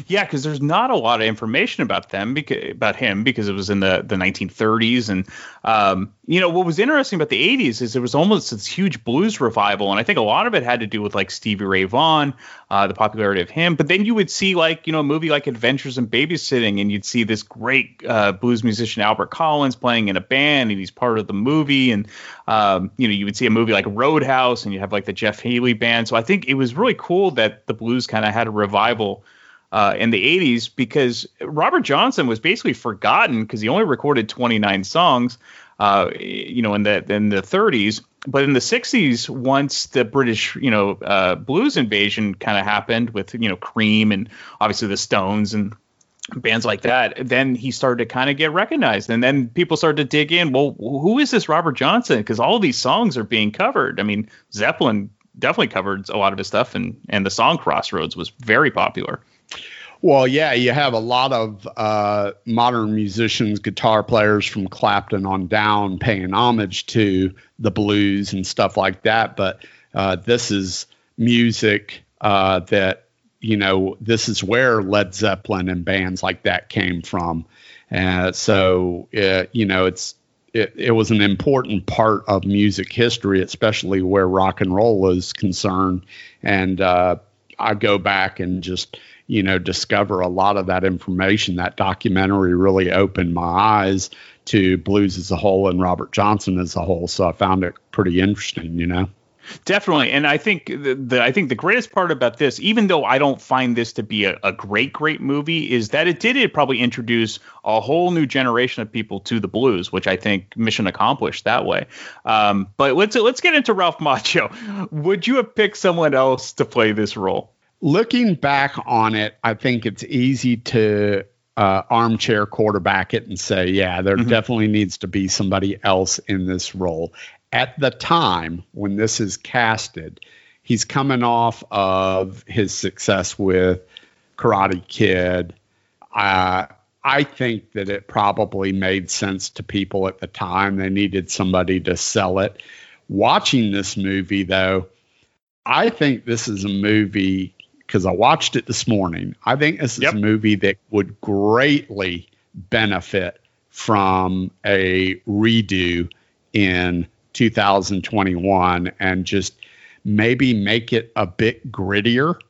Yeah, because there's not a lot of information about them because about him because it was in the the 1930s, and um, you know what was interesting about the 80s is there was almost this huge blues revival, and I think a lot of it had to do with like Stevie Ray Vaughan, uh, the popularity of him. But then you would see like you know a movie like Adventures in Babysitting, and you'd see this great uh, blues musician Albert Collins playing in a band, and he's part of the movie, and um, you know you would see a movie like Roadhouse, and you have like the Jeff Healey band. So I think it was really cool that the blues kind of had a revival uh, in the 80s because Robert Johnson was basically forgotten because he only recorded 29 songs, uh, you know, in the in the 30s. But in the 60s, once the British, you know, uh, blues invasion kind of happened with, you know, Cream and obviously the Stones and bands like that, then he started to kind of get recognized. And then people started to dig in. Well, who is this Robert Johnson? Because all these songs are being covered. I mean, Zeppelin definitely covered a lot of his stuff, and and the song Crossroads was very popular. Well, yeah, you have a lot of uh, modern musicians, guitar players from Clapton on down paying homage to the blues and stuff like that. But uh, this is music uh, that, you know, this is where Led Zeppelin and bands like that came from. Uh, so, uh, you know, it's it, it was an important part of music history, especially where rock and roll is concerned. And uh, I go back and just, you know, discover a lot of that information. That documentary really opened my eyes to blues as a whole and Robert Johnson as a whole. So I found it pretty interesting, you know. Definitely, and I think the, the I think the greatest part about this, even though I don't find this to be a, a great great movie, is that it did it probably introduce a whole new generation of people to the blues, which I think mission accomplished that way. Um, but let's let's get into Ralph Macchio. Would you have picked someone else to play this role? Looking back on it, I think it's easy to uh, armchair quarterback it and say, yeah, there definitely needs to be somebody else in this role. At the time when this is casted, he's coming off of his success with Karate Kid. Uh, I think that it probably made sense to people at the time. They needed somebody to sell it. Watching this movie, though, I think this is a movie because I watched it this morning. I think this is a movie that would greatly benefit from a redo in 2021 and just maybe make it a bit grittier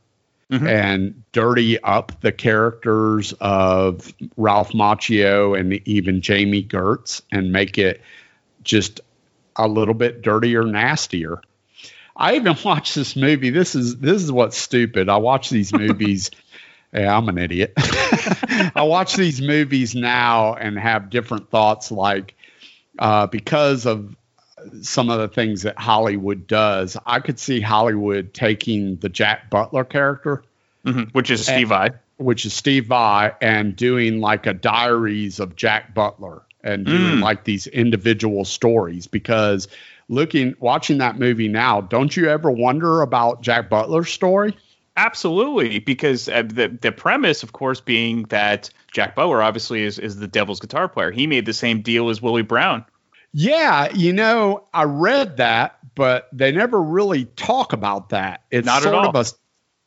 mm-hmm. and dirty up the characters of Ralph Macchio and even Jami Gertz and make it just a little bit dirtier, nastier. I even [laughs] watched this movie. This is this is what's stupid. I watch these [laughs] movies. yeah, I'm an idiot. [laughs] I watch these movies now and have different thoughts. Like uh, because of some of the things that Hollywood does, I could see Hollywood taking the Jack Butler character, which is Steve Vai, which is Steve Vai, and doing like a diaries of Jack Butler and doing Mm. like these individual stories because looking watching that movie now don't you ever wonder about jack butler's story Absolutely, because uh, the the premise, of course, being that Jack Bauer obviously is is the Devil's guitar player. He made the same deal as Willie Brown. yeah you know i read that but they never really talk about that it's Not at sort of a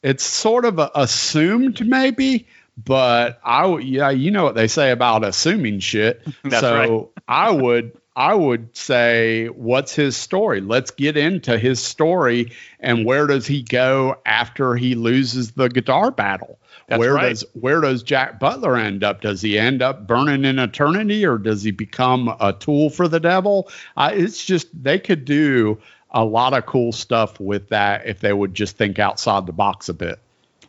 it's sort of a, assumed maybe but i yeah you know what they say about assuming shit [laughs] That's so right. i would i would say what's his story let's get into his story and where does he go after he loses the guitar battle That's where right. does where does Jack Butler end up? Does he end up burning in eternity, or does he become a tool for the devil? Uh, it's just they could do a lot of cool stuff with that if they would just think outside the box a bit.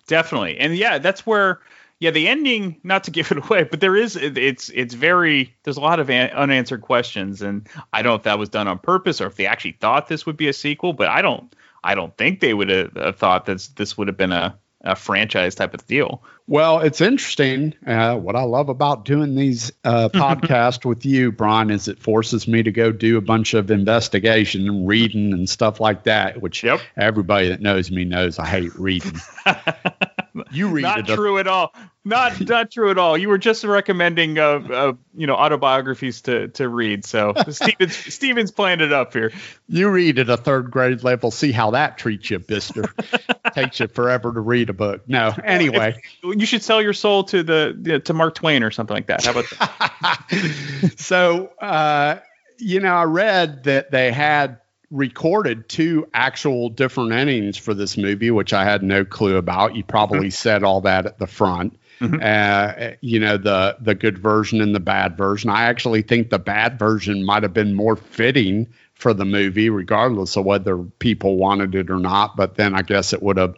Definitely. And yeah, that's where yeah, the ending, not to [laughs] give it away, but there is it's it's very there's a lot of an, unanswered questions and I don't know if that was done on purpose or if they actually thought this would be a sequel, but I don't I don't think they would have have thought that this would have been a a franchise type of deal. Well, it's interesting. Uh, what I love about doing these uh, [laughs] podcasts with you, Brian, is it forces me to go do a bunch of investigation and reading and stuff like that. Which yep. everybody that knows me knows I hate reading. [laughs] you read not true at all. Not [laughs] not true at all. You were just recommending uh, uh you know autobiographies to to read. So [laughs] Stevens Stevens playing it up here. You read at a third grade level. See how that treats you, Bister. [laughs] Takes you forever to read a book. No, anyway. you should sell your soul to the to Mark Twain or something like that. How about that? so uh, you know, I read that they had recorded two actual different endings for this movie, which I had no clue about. You probably said all that at the front. Uh, you know the the good version and the bad version. I actually think the bad version might have been more fitting for the movie, regardless of whether people wanted it or not. But then I guess it would have,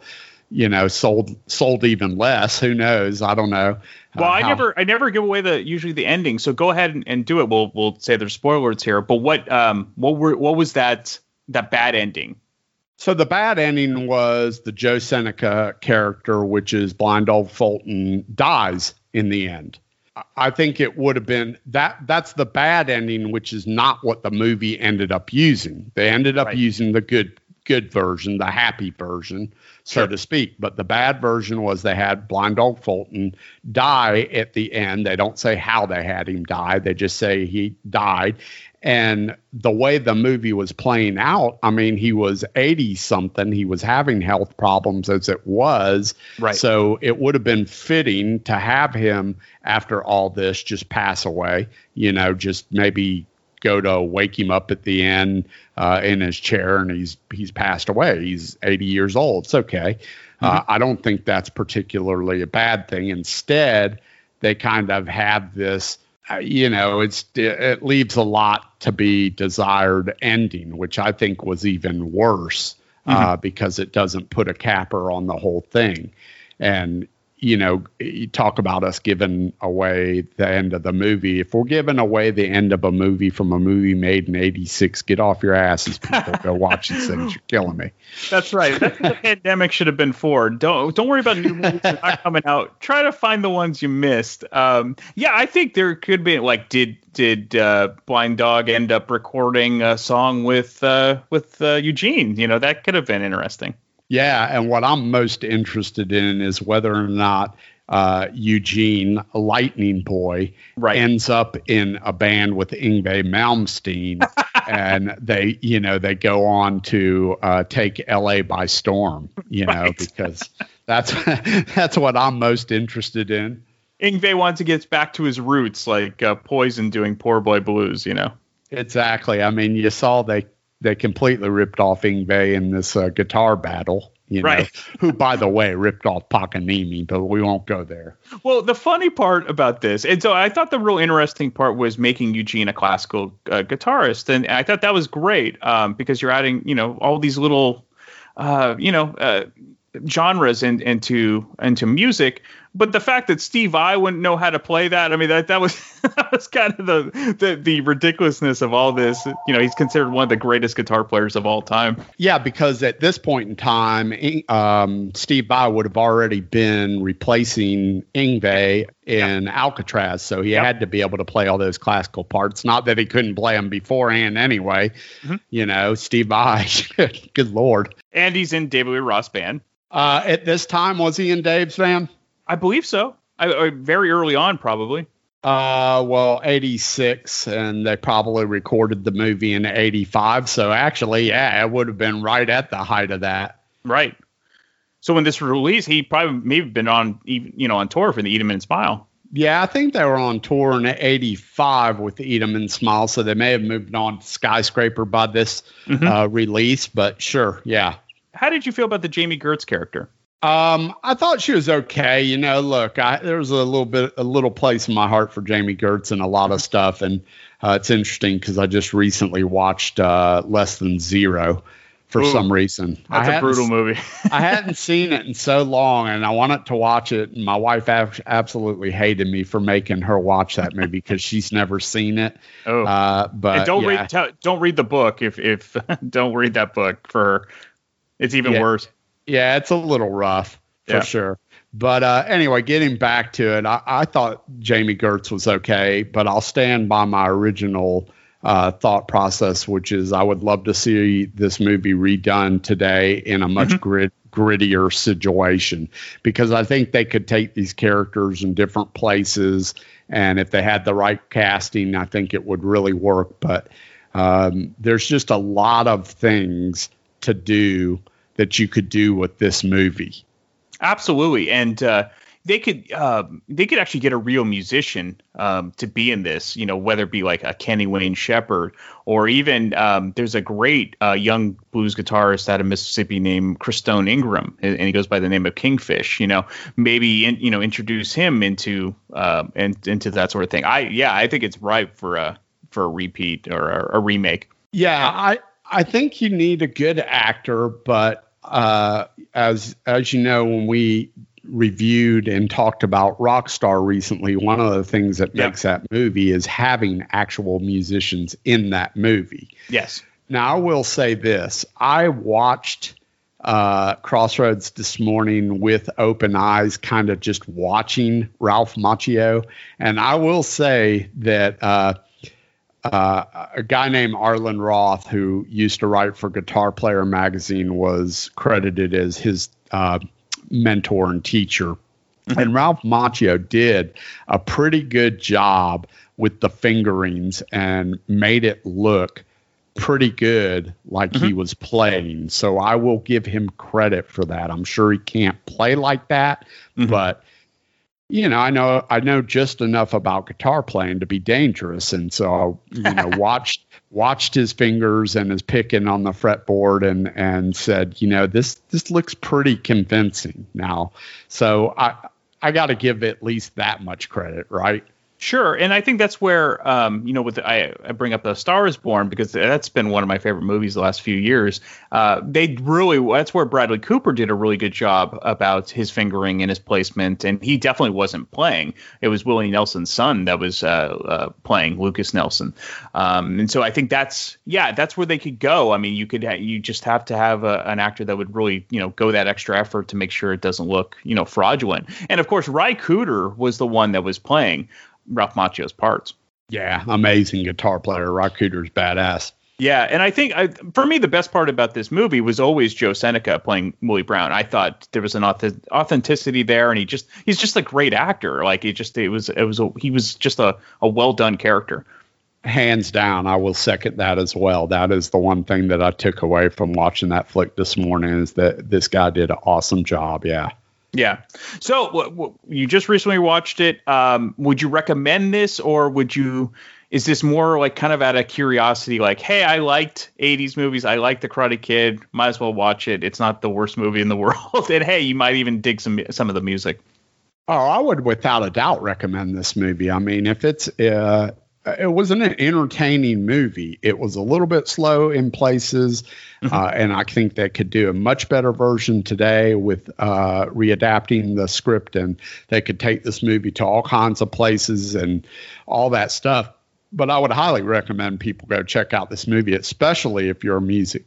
you know, sold sold even less. Who knows? I don't know. Well, uh, I how- never I never give away the usually the ending. So go ahead and, and do it. We'll we'll say there's spoilers here. But what um what were what was that that bad ending? So the bad ending was the Joe Seneca character, which is blind old Fulton, dies in the end. I- I think it would have been that that's the bad ending, which is not what the movie ended up using. They ended up using the good good version, the happy version, so to speak. But the bad version was they had blind old Fulton die at the end. They don't say how they had him die. They just say he died. And the way the movie was playing out, I mean, he was 80 something. He was having health problems as it was. Right. So it would have been fitting to have him after all this just pass away, you know, just maybe go to wake him up at the end uh, in his chair and he's he's passed away. He's 80 years old. It's okay. Uh, I don't think that's particularly a bad thing. Instead, they kind of have this you know it's it leaves a lot to be desired ending which i think was even worse uh, because it doesn't put a capper on the whole thing. And you know talk about us giving away the end of the movie if we're giving away the end of a movie from a movie made in 86 get off your asses people go watch these things you're killing me That's right. That's what the [laughs] pandemic should have been for. Don't don't worry about new movies that are not coming out. Try to find the ones you missed. Um, yeah, I think there could be like did did uh, Blind Dog end up recording a song with uh, with uh, Eugene? You know that could have been interesting. Yeah, and what I'm most interested in is whether or not uh, Eugene Lightning Boy ends up in a band with Yngwie Malmsteen, [laughs] and they, you know, they go on to uh, take L.A. by storm. You know, because that's [laughs] that's what I'm most interested in. Yngwie wants to get back to his roots, like uh, Poison doing "Poor Boy Blues." You know. Exactly. I mean, you saw they they completely ripped off Yngwie in this uh, guitar battle. You know, Right. who, by the way, ripped off Paganini, but we won't go there. Well, the funny part about this, and so I thought the real interesting part was making Eugene a classical uh, guitarist, and I thought that was great um, because you're adding, you know, all these little, uh, you know, uh, genres in, into into music. But the fact that Steve Vai wouldn't know how to play that, I mean, that that was [laughs] that was kind of the, the the ridiculousness of all this. You know, he's considered one of the greatest guitar players of all time. Yeah, because at this point in time, um, Steve Vai would have already been replacing Yngwie in Alcatrazz, so he had to be able to play all those classical parts. Not that he couldn't play them beforehand, anyway. You know, Steve Vai, [laughs] good lord. And he's in David Lee Roth band. Uh, at this time, was he in Dave's band? I believe so. I, I, very early on, probably. Uh, well, 86, and they probably recorded the movie in 85. So actually, yeah, it would have been right at the height of that. Right. So when this was released, he probably may have been on even you know on tour for the Eat 'em and Smile. Yeah, I think they were on tour in 85 with Eat 'em and Smile, so they may have moved on to Skyscraper by this uh, release, but sure, yeah. How did you feel about the Jami Gertz character? Um, I thought she was okay. You know, look, I, there was a little bit, a little place in my heart for Jami Gertz and a lot of stuff, and uh, it's interesting because I just recently watched uh, Less Than Zero for Ooh, some reason. That's a brutal movie. [laughs] I hadn't seen it in so long, and I wanted to watch it. And my wife ab- absolutely hated me for making her watch that movie because she's never seen it. Oh, uh, but and don't yeah. read tell, don't read the book if if [laughs] don't read that book for her. It's even Yeah. worse. Yeah, it's a little rough for Yeah. sure. But uh, anyway, getting back to it, I, I thought Jami Gertz was okay, but I'll stand by my original uh, thought process, which is I would love to see this movie redone today in a much grit, grittier situation because I think they could take these characters in different places, and if they had the right casting, I think it would really work. But um, there's just a lot of things to do that you could do with this movie. Absolutely, and uh, they could um, they could actually get a real musician um, to be in this. You know, whether it be like a Kenny Wayne Shepherd or even um, there's a great uh, young blues guitarist out of Mississippi named Christone Ingram, and and he goes by the name of Kingfish. You know, maybe in, you know introduce him into uh, and into that sort of thing. I yeah, I think it's ripe for a for a repeat or a, a remake. Yeah, I I think you need a good actor, but uh, as as you know, when we reviewed and talked about Rockstar recently, one of the things that Yeah. makes that movie is having actual musicians in that movie. Yes. Now, I will say this: I watched uh, Crossroads this morning with open eyes, kind of just watching Ralph Macchio, and I will say that. Uh, uh, a guy named Arlen Roth, who used to write for Guitar Player magazine, was credited as his uh, mentor and teacher. And Ralph Macchio did a pretty good job with the fingerings and made it look pretty good like he was playing. So I will give him credit for that. I'm sure he can't play like that, but you know, I know I know just enough about guitar playing to be dangerous, and so you know, [laughs] watched watched his fingers and his picking on the fretboard, and and said, you know, this this looks pretty convincing now. So I I got to give at least that much credit, right? Sure, and I think that's where um, you know, with the, I, I bring up the Star is Born because that's been one of my favorite movies the last few years. Uh, they really that's where Bradley Cooper did a really good job about his fingering and his placement, and he definitely wasn't playing. It was Willie Nelson's son that was uh, uh, playing Lukas Nelson, um, and so I think that's yeah, that's where they could go. I mean, you could you just have to have a, an actor that would really you know go that extra effort to make sure it doesn't look you know fraudulent. And of course, Ry Cooder was the one that was playing. Ralph Macchio's parts. Yeah, amazing guitar player. Rock Cooder's badass. Yeah, and I think I, for me the best part about this movie was always Joe Seneca playing Willie Brown. I thought there was an auth- authenticity there, and he just he's just a great actor. Like it just it was it was a, he was just a, a well done character. Hands down, I will second that as well. That is the one thing that I took away from watching that flick this morning is that this guy did an awesome job. Yeah. Yeah. So w- w- you just recently watched it. Um, would you recommend this, or would you? Is this more like kind of out of curiosity, like, hey, I liked '80s movies, I liked The Karate Kid, might as well watch it. It's not the worst movie in the [laughs] world, and hey, you might even dig some some of the music. Oh, I would without a doubt recommend this movie. I mean, if it's uh, it wasn't an entertaining movie. It was a little bit slow in places, uh, and I think they could do a much better version today with uh, readapting the script, and they could take this movie to all kinds of places and all that stuff. But I would highly recommend people go check out this movie, especially if you're a music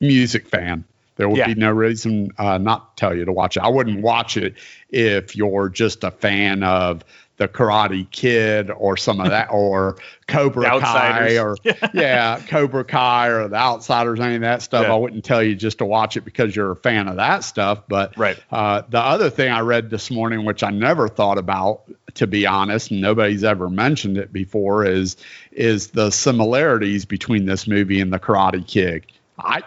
music fan. There would Yeah. be no reason uh, not to tell you to watch it. I wouldn't watch it if you're just a fan of the Karate Kid or some of that, or Cobra [laughs] Kai, or [laughs] yeah, Cobra Kai or The Outsiders, any of that stuff. Yeah. I wouldn't tell you just to watch it because you're a fan of that stuff. But Right. uh, the other thing I read this morning, which I never thought about, to be honest, and nobody's ever mentioned it before, is is the similarities between this movie and the Karate Kid. I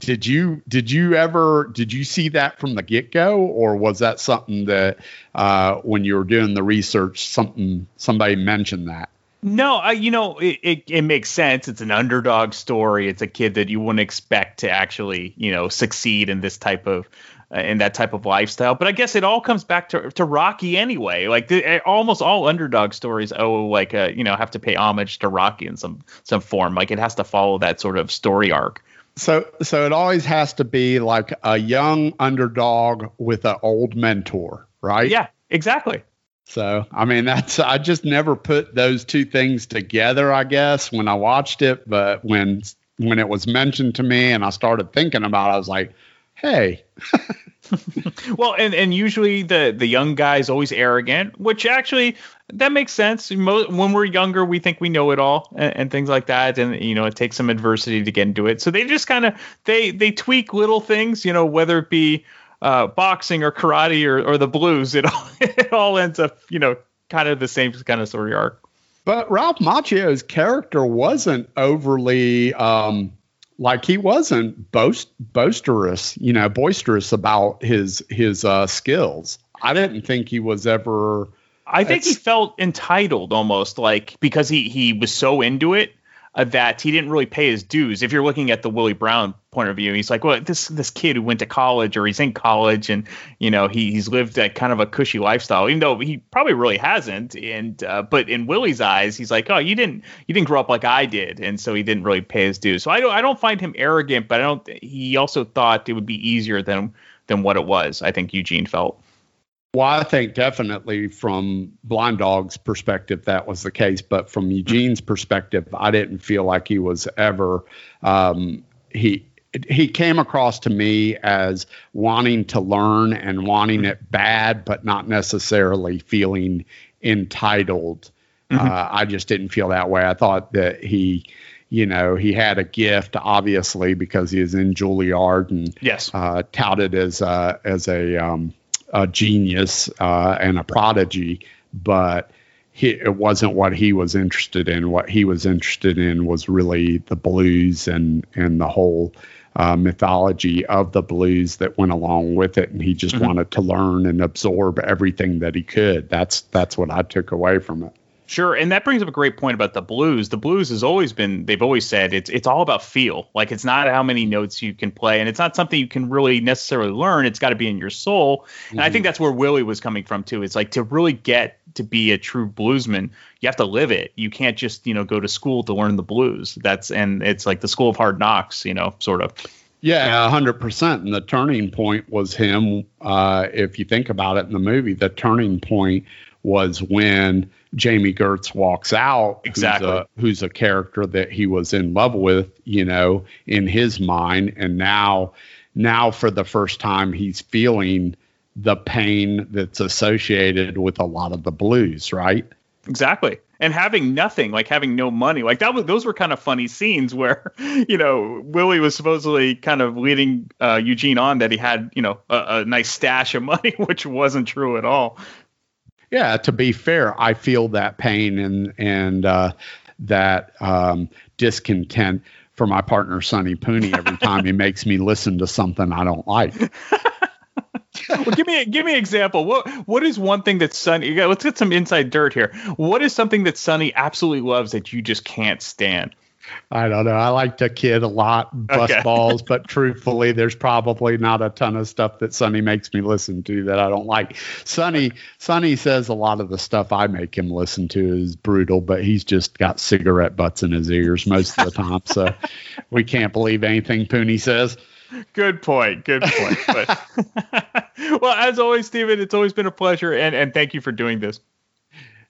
did you did you ever did you see that from the get go, or was that something that uh, when you were doing the research, something somebody mentioned that? No, I, you know, it, it, it makes sense. It's an underdog story. It's a kid that you wouldn't expect to actually, you know, succeed in this type of uh, in that type of lifestyle. But I guess it all comes back to, to Rocky anyway. Like the, eh, almost all underdog stories owe like a, you know have to pay homage to Rocky in some some form. Like it has to follow that sort of story arc. So so it always has to be like a young underdog with an old mentor, right? Yeah, exactly. So I mean that's I just never put those two things together, I guess, when I watched it. But when when it was mentioned to me and I started thinking about it, I was like, hey. [laughs] [laughs] well, and and usually the the young guy is always arrogant, which actually that makes sense. When we're younger, we think we know it all and, and things like that, and you know it takes some adversity to get into it. So they just kind of they they tweak little things, you know, whether it be uh, boxing or karate or, or the blues, it all [laughs] it all ends up you know kind of the same kind of story arc. But Ralph Macchio's character wasn't overly um, like he wasn't boast boisterous, you know, boisterous about his his uh, skills. I didn't think he was ever. I think he felt entitled almost like because he he was so into it that he didn't really pay his dues. If you're looking at the Willie Brown point of view, he's like, well, this this kid who went to college or he's in college and you know he, he's lived a kind of a cushy lifestyle, even though he probably really hasn't. And uh, but in Willie's eyes, he's like, oh, you didn't you didn't grow up like I did, and so he didn't really pay his dues. So I don't I don't find him arrogant, but I don't. He also thought it would be easier than than what it was. I think Eugene felt. Well, I think definitely from Blind Dog's perspective that was the case, but from Eugene's perspective, I didn't feel like he was ever um, he he came across to me as wanting to learn and wanting it bad, but not necessarily feeling entitled. Mm-hmm. Uh, I just didn't feel that way. I thought that he, you know, he had a gift, obviously, because he was in Juilliard and yes, uh, touted as a, as a, um, a genius uh, and a prodigy, but he, it wasn't what he was interested in. What he was interested in was really the blues and and the whole uh, mythology of the blues that went along with it, and he just mm-hmm. wanted to learn and absorb everything that he could. That's that's what I took away from it. Sure, and that brings up a great point about the blues. The blues has always been they've always said it's it's all about feel. Like it's not how many notes you can play and it's not something you can really necessarily learn. It's got to be in your soul. Mm-hmm. And I think mm-hmm. that's where Willie was coming from too. It's like to really get to be a true bluesman, you have to live it. You can't just, you know, go to school to learn the blues. That's and it's like the school of hard knocks, you know, sort of. Yeah, hundred percent. And the turning point was him. Uh, if you think about it in the movie, the turning point was when Jami Gertz walks out, exactly, who's a, who's a character that he was in love with, you know, in his mind, and now, now for the first time, he's feeling the pain that's associated with a lot of the blues, right? Exactly. And having nothing, like having no money, like that was those were kind of funny scenes where, [laughs] you know, Willie was supposedly kind of leading uh, Eugene on that he had, you know, a, a nice stash of money, [laughs] which wasn't true at all. Yeah, to be fair, I feel that pain and and uh, that um, discontent for my partner Sonny Pooney every time he makes me listen to something I don't like. [laughs] well, give me a, give me an example. What what is one thing that Sonny? Let's get some inside dirt here. What is something that Sonny absolutely loves that you just can't stand? I don't know. I like to kid a lot, bust okay. balls, but truthfully, there's probably not a ton of stuff that Sonny makes me listen to that I don't like. Sonny Sonny says a lot of the stuff I make him listen to is brutal, but he's just got cigarette butts in his ears most of the time, so [laughs] we can't believe anything Pooney says. Good point. Good point. But, [laughs] [laughs] well, as always, Stephen, it's always been a pleasure, and and thank you for doing this.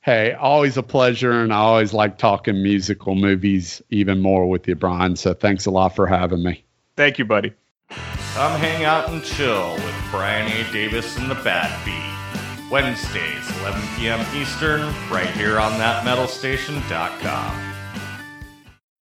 Hey, always a pleasure, and I always like talking musical movies even more with you, Brian. So thanks a lot for having me. Thank you, buddy. Come hang out and chill with Brian A. Davis and the Bad Beat. Wednesdays, 11 p.m. Eastern, right here on thatmetalstation.com.